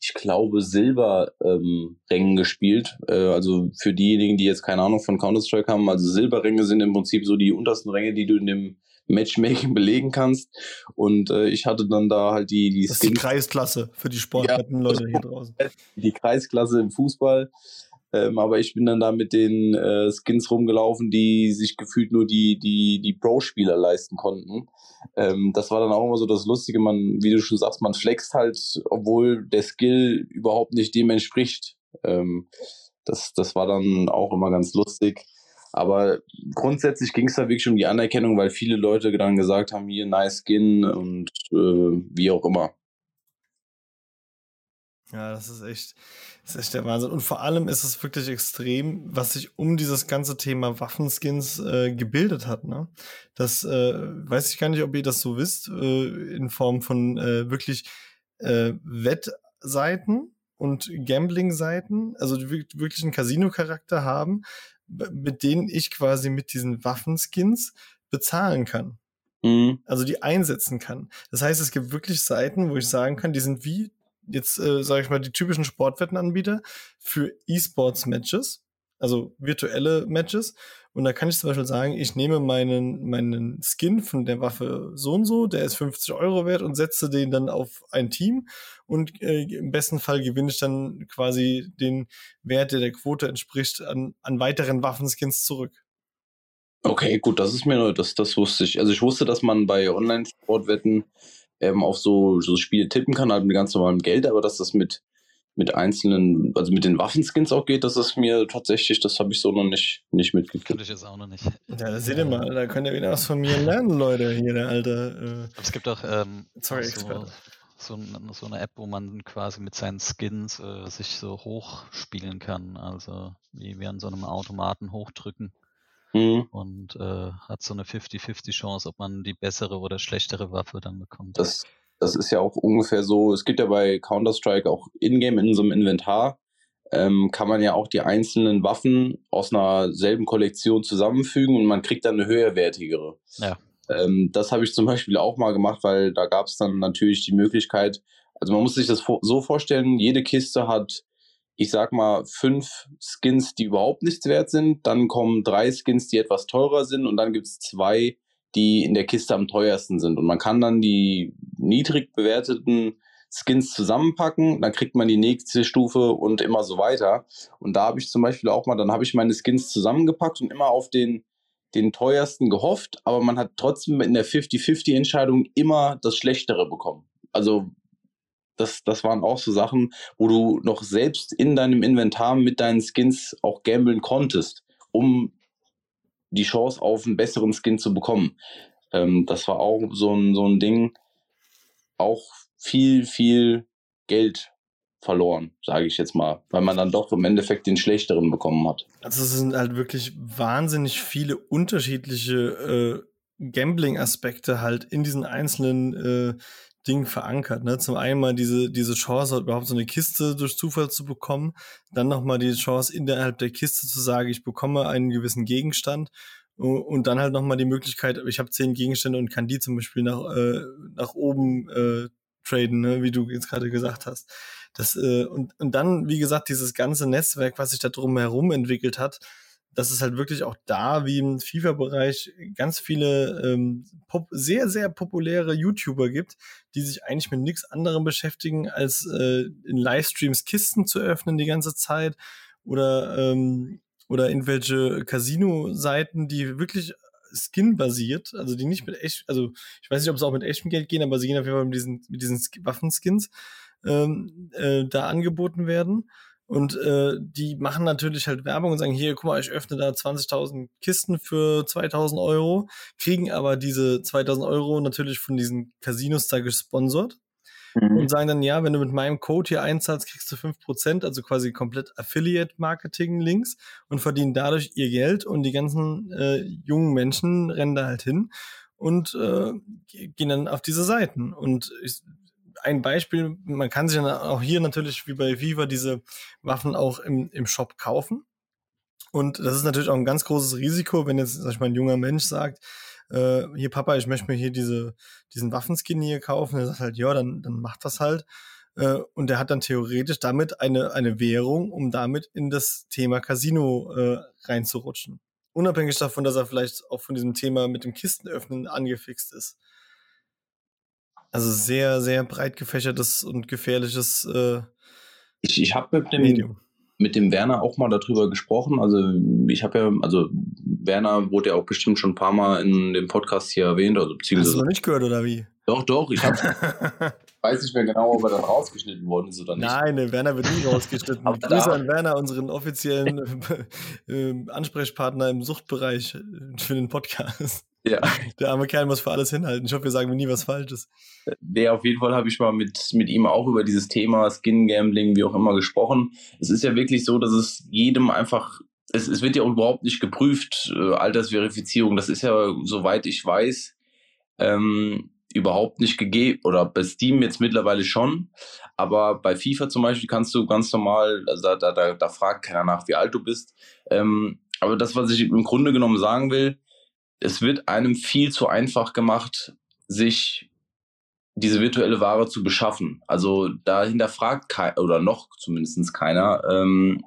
ich glaube, Silberrängen ähm, gespielt. Äh, also für diejenigen, die jetzt keine Ahnung von Counter-Strike haben, also Silberränge sind im Prinzip so die untersten Ränge, die du in dem Matchmaking (laughs) belegen kannst. Und äh, ich hatte dann da halt die, die Das ist die Kreisklasse für die sportwetten ja, Leute hier draußen. (laughs) Die Kreisklasse im Fußball. Ähm, aber ich bin dann da mit den äh, Skins rumgelaufen, die sich gefühlt nur die, die, die Pro-Spieler leisten konnten. Ähm, das war dann auch immer so das Lustige, man, wie du schon sagst, man flext halt, obwohl der Skill überhaupt nicht dem entspricht. Ähm, das, das war dann auch immer ganz lustig. Aber grundsätzlich ging es da wirklich um die Anerkennung, weil viele Leute dann gesagt haben, hier nice Skin und äh, wie auch immer. Ja, das ist echt, das ist echt der Wahnsinn. Und vor allem ist es wirklich extrem, was sich um dieses ganze Thema Waffenskins äh, gebildet hat. Ne? Das äh, weiß ich gar nicht, ob ihr das so wisst, äh, in Form von äh, wirklich äh, Wettseiten und Gambling-Seiten, also die wirklich einen Casino-Charakter haben, mit denen ich quasi mit diesen Waffenskins bezahlen kann. Mhm. Also die einsetzen kann. Das heißt, es gibt wirklich Seiten, wo ich sagen kann, die sind wie jetzt, äh, sage ich mal, die typischen Sportwettenanbieter für E-Sports-Matches, also virtuelle Matches. Und da kann ich zum Beispiel sagen, ich nehme meinen, meinen Skin von der Waffe so und so, der ist 50 Euro wert und setze den dann auf ein Team und äh, im besten Fall gewinne ich dann quasi den Wert, der der Quote entspricht, an, an weiteren Waffenskins zurück. Okay, gut, das ist mir neu, das, das wusste ich. Also ich wusste, dass man bei Online-Sportwetten ähm, auf so, so Spiele tippen kann, halt mit ganz normalem Geld, aber dass das mit, mit einzelnen, also mit den Waffenskins auch geht, das ist mir tatsächlich, das habe ich so noch nicht, nicht mitgekriegt. Könnte ich jetzt auch noch nicht. Ja, da seht ihr mal, da könnt ihr wieder was von mir lernen, Leute, hier der alte. Aber es gibt auch ähm, Sorry, so, so, so eine App, wo man quasi mit seinen Skins äh, sich so hochspielen kann. Also wie wir an so einem Automaten hochdrücken Mhm. und äh, hat so eine 50-50 Chance, ob man die bessere oder schlechtere Waffe dann bekommt. Das, das ist ja auch ungefähr so, es gibt ja bei Counter-Strike auch in-game in so einem Inventar, ähm, kann man ja auch die einzelnen Waffen aus einer selben Kollektion zusammenfügen und man kriegt dann eine höherwertigere. Ja. Ähm, das habe ich zum Beispiel auch mal gemacht, weil da gab es dann natürlich die Möglichkeit, also man muss sich das so vorstellen, jede Kiste hat, ich sag mal, fünf Skins, die überhaupt nichts wert sind, dann kommen drei Skins, die etwas teurer sind und dann gibt es zwei, die in der Kiste am teuersten sind. Und man kann dann die niedrig bewerteten Skins zusammenpacken, dann kriegt man die nächste Stufe und immer so weiter. Und da habe ich zum Beispiel auch mal, dann habe ich meine Skins zusammengepackt und immer auf den, den teuersten gehofft, aber man hat trotzdem in der 50-50-Entscheidung immer das Schlechtere bekommen. Also das, das waren auch so Sachen, wo du noch selbst in deinem Inventar mit deinen Skins auch gamblen konntest, um die Chance auf einen besseren Skin zu bekommen. Ähm, das war auch so ein, so ein Ding, auch viel, viel Geld verloren, sage ich jetzt mal, weil man dann doch im Endeffekt den schlechteren bekommen hat. Also es sind halt wirklich wahnsinnig viele unterschiedliche äh, Gambling-Aspekte halt in diesen einzelnen äh, Dingen verankert. Ne? Zum einen mal diese, diese Chance, halt überhaupt so eine Kiste durch Zufall zu bekommen, dann nochmal die Chance, innerhalb der Kiste zu sagen, ich bekomme einen gewissen Gegenstand und dann halt nochmal die Möglichkeit, ich habe zehn Gegenstände und kann die zum Beispiel nach, äh, nach oben äh, traden, ne? wie du jetzt gerade gesagt hast. Das, äh, und, und dann, wie gesagt, dieses ganze Netzwerk, was sich da drumherum entwickelt hat, dass es halt wirklich auch da, wie im FIFA-Bereich, ganz viele ähm, pop sehr, sehr populäre YouTuber gibt, die sich eigentlich mit nichts anderem beschäftigen, als äh, in Livestreams Kisten zu öffnen die ganze Zeit oder, ähm, oder irgendwelche Casino-Seiten, die wirklich Skin-basiert, also die nicht mit echt, also ich weiß nicht, ob es auch mit echtem Geld gehen, aber sie gehen auf jeden Fall mit diesen, mit diesen Sk- Waffenskins ähm, äh, da angeboten werden. Und äh, die machen natürlich halt Werbung und sagen, hier, guck mal, ich öffne da 20.000 Kisten für 2.000 Euro, kriegen aber diese 2.000 Euro natürlich von diesen Casinos da gesponsert und sagen dann, ja, wenn du mit meinem Code hier einzahlst, kriegst du 5%, also quasi komplett Affiliate-Marketing-Links und verdienen dadurch ihr Geld und die ganzen äh, jungen Menschen rennen da halt hin und äh, ge- gehen dann auf diese Seiten. Und ich, ein Beispiel, man kann sich auch hier natürlich wie bei Viva diese Waffen auch im, im Shop kaufen. Und das ist natürlich auch ein ganz großes Risiko, wenn jetzt, sag ich mal, ein junger Mensch sagt, äh, hier Papa, ich möchte mir hier diese, diesen Waffenskin hier kaufen. Er sagt halt, ja, dann, dann macht das halt. Äh, und der hat dann theoretisch damit eine, eine Währung, um damit in das Thema Casino äh, reinzurutschen. Unabhängig davon, dass er vielleicht auch von diesem Thema mit dem Kistenöffnen angefixt ist. Also sehr, sehr breit gefächertes und gefährliches äh, Ich, ich habe mit dem, Medium. mit dem Werner auch mal darüber gesprochen. Also ich habe ja, also Werner wurde ja auch bestimmt schon ein paar Mal in dem Podcast hier erwähnt, also Hast du beziehungsweise noch nicht gehört, oder wie? doch, doch, ich hab, (laughs) weiß nicht mehr genau, ob er dann rausgeschnitten worden ist oder nicht. Nein, der Werner wird nie (laughs) rausgeschnitten. Grüße da- an Werner, unseren offiziellen (laughs) äh, Ansprechpartner im Suchtbereich äh, für den Podcast. Ja. Der arme Kerl muss für alles hinhalten. Ich hoffe, wir sagen nie was Falsches. Nee, auf jeden Fall habe ich mal mit, mit ihm auch über dieses Thema Skin Gambling, wie auch immer, gesprochen. Es ist ja wirklich so, dass es jedem einfach, es, es wird ja auch überhaupt nicht geprüft, äh, Altersverifizierung. Das ist ja, soweit ich weiß, ähm, überhaupt nicht gegeben. Oder bei Steam jetzt mittlerweile schon. Aber bei FIFA zum Beispiel kannst du ganz normal, also da, da, da, fragt keiner nach, wie alt du bist. Ähm, aber das, was ich im Grunde genommen sagen will, es wird einem viel zu einfach gemacht, sich diese virtuelle Ware zu beschaffen. Also da hinterfragt keiner, oder noch zumindest keiner, ähm,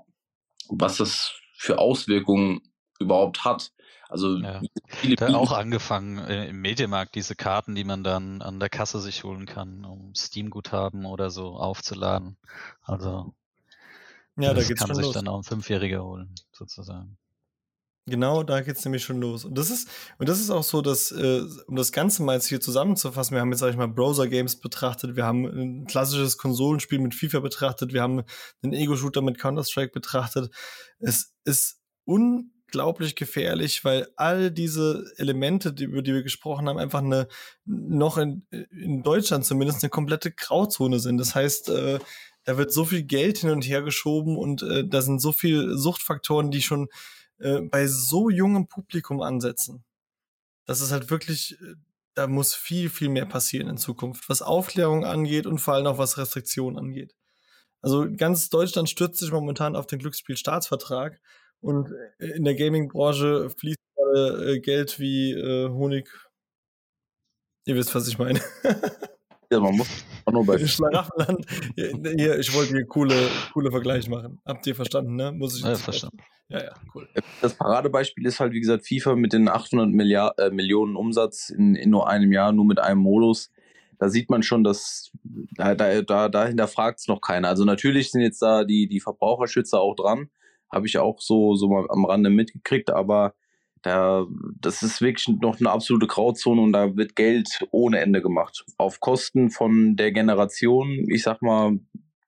was das für Auswirkungen überhaupt hat. Also Ja. viele Da auch angefangen äh, im Medienmarkt diese Karten, die man dann an der Kasse sich holen kann, um Steam-Guthaben oder so aufzuladen. Also Ja, da das geht's kann schon sich los. dann auch ein Fünfjähriger holen, sozusagen. Genau, da geht es nämlich schon los. Und das ist, und das ist auch so, dass, äh, um das Ganze mal jetzt hier zusammenzufassen, wir haben jetzt, sag ich mal, Browser-Games betrachtet, wir haben ein klassisches Konsolenspiel mit FIFA betrachtet, wir haben einen Ego-Shooter mit Counter-Strike betrachtet. Es ist unglaublich gefährlich, weil all diese Elemente, über die wir gesprochen haben, einfach eine, noch in, in Deutschland zumindest eine komplette Grauzone sind. Das heißt, äh, da wird so viel Geld hin und her geschoben und äh, da sind so viele Suchtfaktoren, die schon äh, bei so jungem Publikum ansetzen. Das ist halt wirklich, äh, da muss viel, viel mehr passieren in Zukunft, was Aufklärung angeht und vor allem auch was Restriktionen angeht. Also ganz Deutschland stürzt sich momentan auf den Glücksspielstaatsvertrag und in der Gaming-Branche fließt äh, Geld wie äh, Honig. Ihr wisst, was ich meine. Ja, man muss auch nur (laughs) bei Schlaraffenland. Hier, ich wollte hier coole, coole Vergleich machen. Habt ihr verstanden, ne? Muss ich Ja, verstanden. Ja, ja, cool. Das Paradebeispiel ist halt, wie gesagt, FIFA mit den 800 Milliard, äh, Millionen Umsatz in, in nur einem Jahr, nur mit einem Modus. Da sieht man schon, dass da, da, da, da hinterfragt es noch keiner. Also natürlich sind jetzt da die, die Verbraucherschützer auch dran. Habe ich auch so, so mal am Rande mitgekriegt, aber da, das ist wirklich noch eine absolute Grauzone und da wird Geld ohne Ende gemacht. Auf Kosten von der Generation, ich sag mal,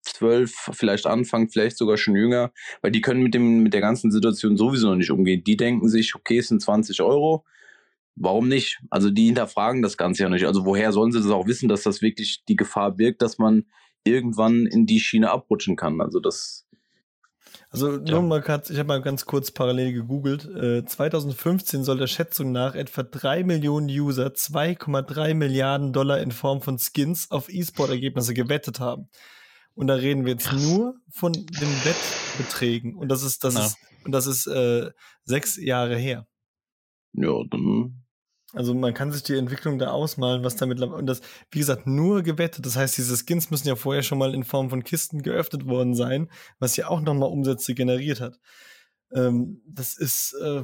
zwölf, vielleicht Anfang, vielleicht sogar schon jünger, weil die können mit dem, mit der ganzen Situation sowieso noch nicht umgehen. Die denken sich, okay, es sind 20 Euro. Warum nicht? Also die hinterfragen das Ganze ja nicht. Also woher sollen sie das auch wissen, dass das wirklich die Gefahr birgt, dass man irgendwann in die Schiene abrutschen kann? Also das, Also nur Ja. mal kurz, ich habe mal ganz kurz parallel gegoogelt. Äh, 2015 soll der Schätzung nach etwa 3 Millionen User 2,3 Milliarden Dollar in Form von Skins auf E-Sport-Ergebnisse gewettet haben. Und da reden wir jetzt nur von den Wettbeträgen. Und das ist, das ist, und das ist äh, sechs Jahre her. ja, dann Also man kann sich die Entwicklung da ausmalen, was damit und das, wie gesagt, nur gewettet. Das heißt, diese Skins müssen ja vorher schon mal in Form von Kisten geöffnet worden sein, was ja auch nochmal Umsätze generiert hat. Ähm, das ist äh,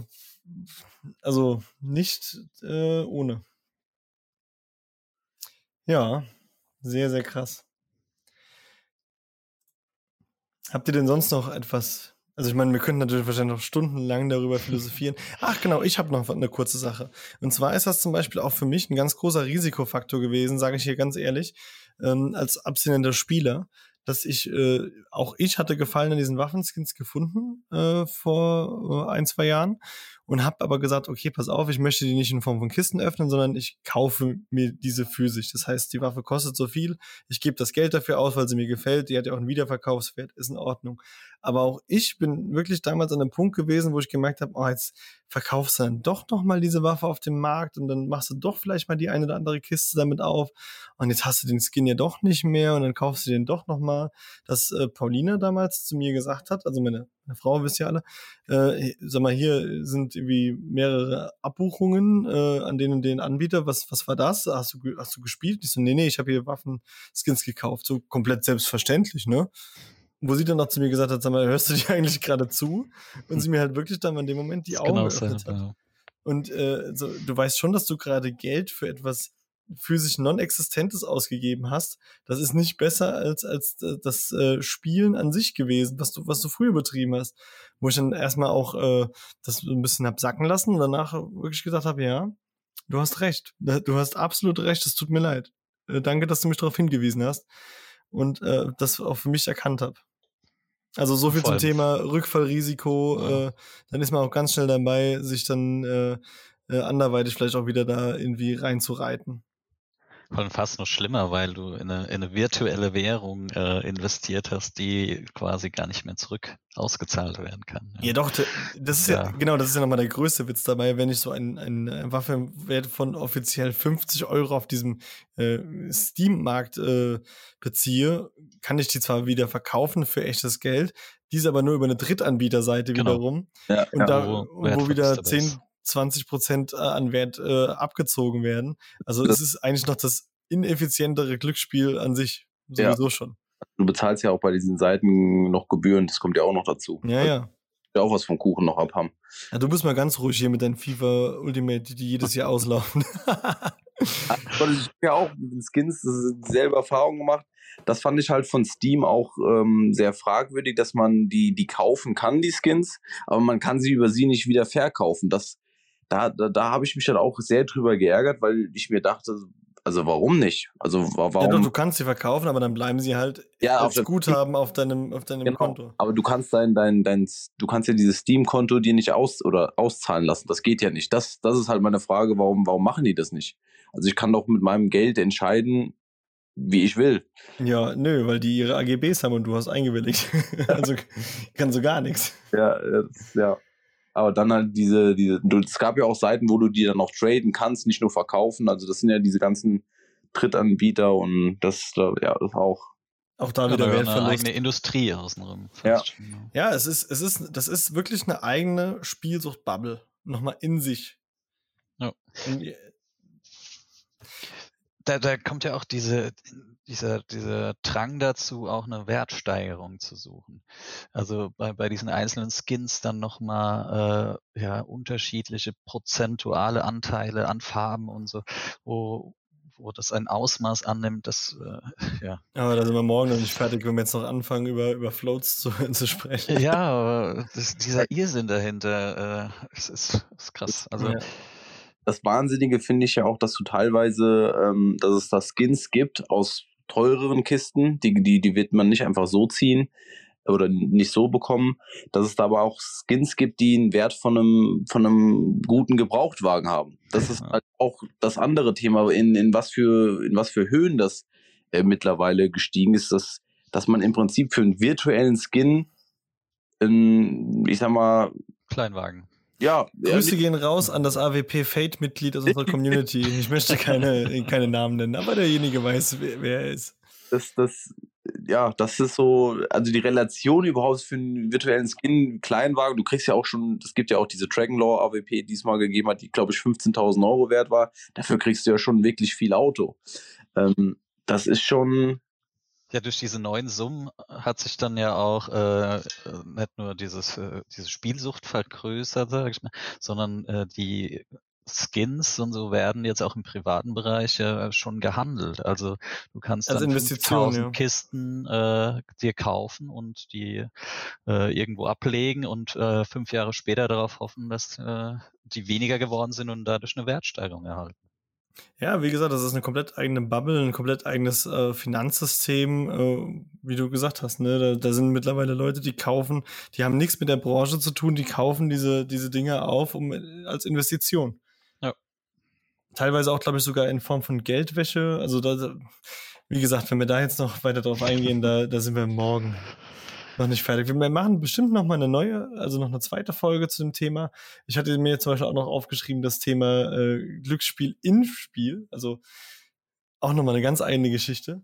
also nicht äh, ohne. Ja, sehr, sehr krass. Habt ihr denn sonst noch etwas? Also ich meine, wir könnten natürlich wahrscheinlich noch stundenlang darüber philosophieren. Ach genau, ich habe noch eine kurze Sache. Und zwar ist das zum Beispiel auch für mich ein ganz großer Risikofaktor gewesen, sage ich hier ganz ehrlich, ähm, als abstinenter Spieler, dass ich, äh, auch ich hatte Gefallen an diesen Waffenskins gefunden äh, vor äh, ein, zwei Jahren und habe aber gesagt, okay, pass auf, ich möchte die nicht in Form von Kisten öffnen, sondern ich kaufe mir diese physisch. Das heißt, die Waffe kostet so viel, ich gebe das Geld dafür aus, weil sie mir gefällt, die hat ja auch einen Wiederverkaufswert, ist in Ordnung. Aber auch ich bin wirklich damals an einem Punkt gewesen, wo ich gemerkt habe, oh, jetzt verkaufst du dann doch noch mal diese Waffe auf dem Markt und dann machst du doch vielleicht mal die eine oder andere Kiste damit auf und jetzt hast du den Skin ja doch nicht mehr und dann kaufst du den doch noch mal. Dass äh, Paulina damals zu mir gesagt hat, also meine, meine Frau wisst ihr alle, äh, sag mal, hier sind irgendwie mehrere Abbuchungen äh, an den und den Anbieter. Was, was war das? Hast du, hast du gespielt? Ich so, nee, nee, ich habe hier Waffenskins gekauft. So komplett selbstverständlich, ne? Wo sie dann noch zu mir gesagt hat, sag mal, hörst du dir (laughs) eigentlich gerade zu? Und sie mir halt wirklich dann in dem Moment die ist Augen genau geöffnet dasselbe, hat. ja. Und äh, so, du weißt schon, dass du gerade Geld für etwas physisch non-existentes ausgegeben hast. Das ist nicht besser als, als äh, das äh, Spielen an sich gewesen, was du, was du früher betrieben hast. Wo ich dann erstmal auch äh, das so ein bisschen hab sacken lassen und danach wirklich gesagt habe, ja, du hast recht. Du hast absolut recht, es tut mir leid. Äh, danke, dass du mich darauf hingewiesen hast und äh, das auch für mich erkannt habe. Also so viel zum Thema Rückfallrisiko. Ja. Äh, dann ist man auch ganz schnell dabei, sich dann äh, äh, anderweitig vielleicht auch wieder da irgendwie reinzureiten. Allem fast noch schlimmer, weil du in eine, in eine virtuelle Währung äh, investiert hast, die quasi gar nicht mehr zurück ausgezahlt werden kann. Ja, doch, d- das ist ja, Ja. genau, das ist ja nochmal der größte Witz dabei, wenn ich so ein, eine Waffe im Wert von offiziell 50 Euro auf diesem äh, Steam-Markt äh, beziehe, kann ich die zwar wieder verkaufen für echtes Geld, diese aber nur über eine Drittanbieterseite Genau. wiederum. ja, Und ja. da, wo wo, wieder dabei 10, ist. 20 Prozent äh, an Wert äh, abgezogen werden. Also es ist eigentlich noch das ineffizientere Glücksspiel an sich. Ja. Sowieso schon. du bezahlst ja auch bei diesen Seiten noch Gebühren, das kommt ja auch noch dazu. Ja, ja. Ja, auch was vom Kuchen noch abhaben. ja. Du bist mal ganz ruhig hier mit deinen FIFA Ultimate, die, jedes Jahr auslaufen. (laughs) Ich habe ja auch mit den Skins selber Erfahrungen gemacht. Das fand ich halt von Steam auch ähm, sehr fragwürdig, dass man die, die kaufen kann, die Skins, aber man kann sie über sie nicht wieder verkaufen. Das, da da, da habe ich mich dann auch sehr drüber geärgert, weil ich mir dachte, also warum nicht? Also wa- Ja, doch, warum? du kannst sie verkaufen, aber dann bleiben sie halt Ja, auf als der- Guthaben auf deinem, auf deinem Genau. Konto. Aber du kannst dein, dein, dein, du kannst ja dieses Steam-Konto dir nicht aus oder auszahlen lassen. Das geht ja nicht. Das, das ist halt meine Frage, warum, warum machen die das nicht? Also ich kann doch mit meinem Geld entscheiden, wie ich will. Ja, nö, weil die ihre AGBs haben und du hast eingewilligt. (laughs) also kannst du gar nichts. Ja, ja. Aber dann halt diese, diese, es gab ja auch Seiten, wo du die dann auch traden kannst, nicht nur verkaufen. Also das sind ja diese ganzen Drittanbieter und das, äh, ja, das auch. Auch da Ja, wieder da eine eigene Industrie außenrum. Ja. schon, ja. Ja, es ist, es ist, das ist wirklich eine eigene Spielsucht-Bubble. Nochmal in sich. Ja. Äh, Da, da kommt ja auch diese, dieser, dieser Drang dazu, auch eine Wertsteigerung zu suchen. Also bei, bei diesen einzelnen Skins dann nochmal äh, ja, unterschiedliche prozentuale Anteile an Farben und so, wo, wo das ein Ausmaß annimmt, das äh, (laughs) ja. aber da sind wir morgen noch nicht fertig, wenn wir jetzt noch anfangen, über, über Floats zu, (laughs) zu sprechen. Ja, aber das, dieser Irrsinn dahinter, äh, es ist, ist krass. Also Ja. Das Wahnsinnige finde ich ja auch, dass du teilweise, ähm, dass es da Skins gibt aus teureren Kisten, die, die, die wird man nicht einfach so ziehen oder nicht so bekommen, dass es da aber auch Skins gibt, die einen Wert von einem, von einem guten Gebrauchtwagen haben. Das ist halt auch das andere Thema, in, in was für, in was für Höhen das äh, mittlerweile gestiegen ist, dass, dass man im Prinzip für einen virtuellen Skin, in, ich sag mal, Kleinwagen. Ja, Grüße gehen raus an das AWP Fate-Mitglied aus unserer Community. Ich möchte keine, (laughs) keine Namen nennen, aber derjenige weiß, wer, wer er ist. das, das, ja, das ist so, also die Relation überhaupt für einen virtuellen Skin, Kleinwagen, du kriegst ja auch schon, es gibt ja auch diese Dragon Law AWP, die es mal gegeben hat, die, glaube ich, 15.000 Euro wert war. Dafür kriegst du ja schon wirklich viel Auto. Ähm, das ist schon, Ja, durch diese neuen Summen hat sich dann ja auch äh, äh, nicht nur dieses, äh, diese Spielsucht vergrößert, sag ich mal, sondern äh, die Skins und so werden jetzt auch im privaten Bereich ja schon gehandelt. Also du kannst Als dann Investition, 5000 ja. Kisten äh, dir kaufen und die äh, irgendwo ablegen und äh, fünf Jahre später darauf hoffen, dass äh, die weniger geworden sind und dadurch eine Wertsteigerung erhalten. Ja, wie gesagt, das ist eine komplett eigene Bubble, ein komplett eigenes äh, Finanzsystem, äh, wie du gesagt hast. Ne? Da, da sind mittlerweile Leute, die kaufen, die haben nichts mit der Branche zu tun, die kaufen diese, diese Dinge auf um, als Investition. Ja. Teilweise auch, glaube ich, sogar in Form von Geldwäsche. Also, da, da- wie gesagt, wenn wir da jetzt noch weiter drauf eingehen, da, da sind wir morgen noch nicht fertig. Wir machen bestimmt noch mal eine neue, also noch eine zweite Folge zu dem Thema. Ich hatte mir zum Beispiel auch noch aufgeschrieben, das Thema äh, Glücksspiel in Spiel. Also auch noch mal eine ganz eigene Geschichte.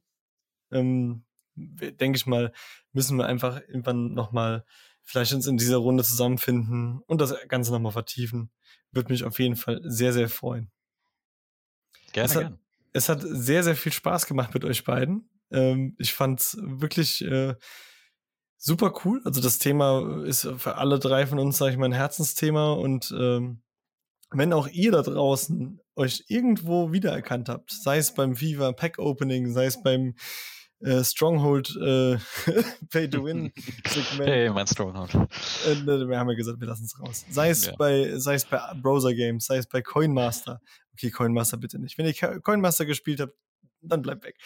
Ähm, Denke ich mal, müssen wir einfach irgendwann noch mal vielleicht uns in dieser Runde zusammenfinden und das Ganze noch mal vertiefen. Würde mich auf jeden Fall sehr, sehr freuen. Gerne, Das hat- gerne. Es hat sehr, sehr viel Spaß gemacht mit euch beiden. Ähm, ich fand's wirklich äh, super cool. Also das Thema ist für alle drei von uns, sage ich mal, ein Herzensthema. Und ähm, wenn auch ihr da draußen euch irgendwo wiedererkannt habt, sei es beim Viva Pack Opening, sei es beim äh, Stronghold äh, (laughs) Pay to Win Segment, Hey, mein Stronghold. äh, ne, wir haben ja gesagt, wir lassen es raus. Sei es Ja. bei, sei es bei Browser Games, sei es bei Coinmaster. Okay, Coinmaster bitte nicht. Wenn ihr Co- Coinmaster gespielt habt, dann bleibt weg.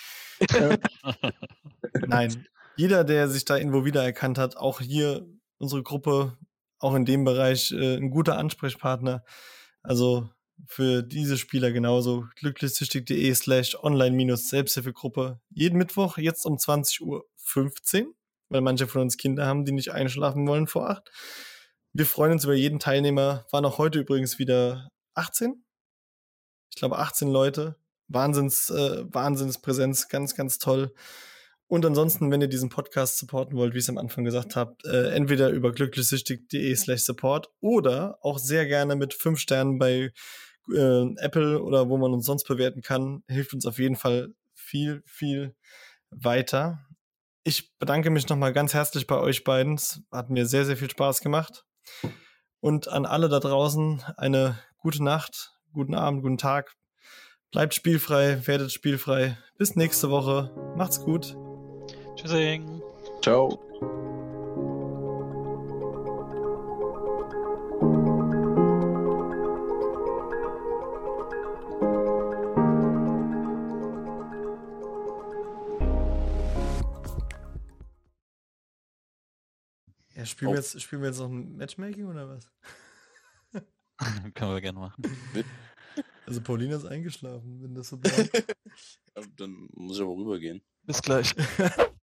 äh, (laughs) nein, jeder, der sich da irgendwo wiedererkannt hat, auch hier unsere Gruppe, auch in dem Bereich äh, ein guter Ansprechpartner. Also für diese Spieler genauso. glücklichsüchtig.de slash online-selbsthilfegruppe. Jeden Mittwoch, jetzt um 20.15 Uhr, weil manche von uns Kinder haben, die nicht einschlafen wollen vor acht. Wir freuen uns über jeden Teilnehmer. Waren auch heute übrigens wieder 18. Ich glaube 18 Leute. Wahnsinns, äh, Wahnsinnspräsenz, ganz, ganz toll. Und ansonsten, wenn ihr diesen Podcast supporten wollt, wie ich es am Anfang gesagt habe, äh, entweder über glücklichsüchtig.de slash support oder auch sehr gerne mit fünf Sternen bei äh, Apple oder wo man uns sonst bewerten kann, hilft uns auf jeden Fall viel, viel weiter. Ich bedanke mich nochmal ganz herzlich bei euch beiden. Es hat mir sehr, sehr viel Spaß gemacht. Und an alle da draußen eine gute Nacht, guten Abend, guten Tag. Bleibt spielfrei, werdet spielfrei. Bis nächste Woche. Macht's gut. Tschüssing. Ciao. Ja, spielen, wir Oh. jetzt, spielen wir jetzt noch ein Matchmaking oder was? (laughs) Können wir gerne machen. Also Paulina ist eingeschlafen, wenn das so bleibt. (laughs) Dann muss ich aber rübergehen. Bis gleich. (laughs)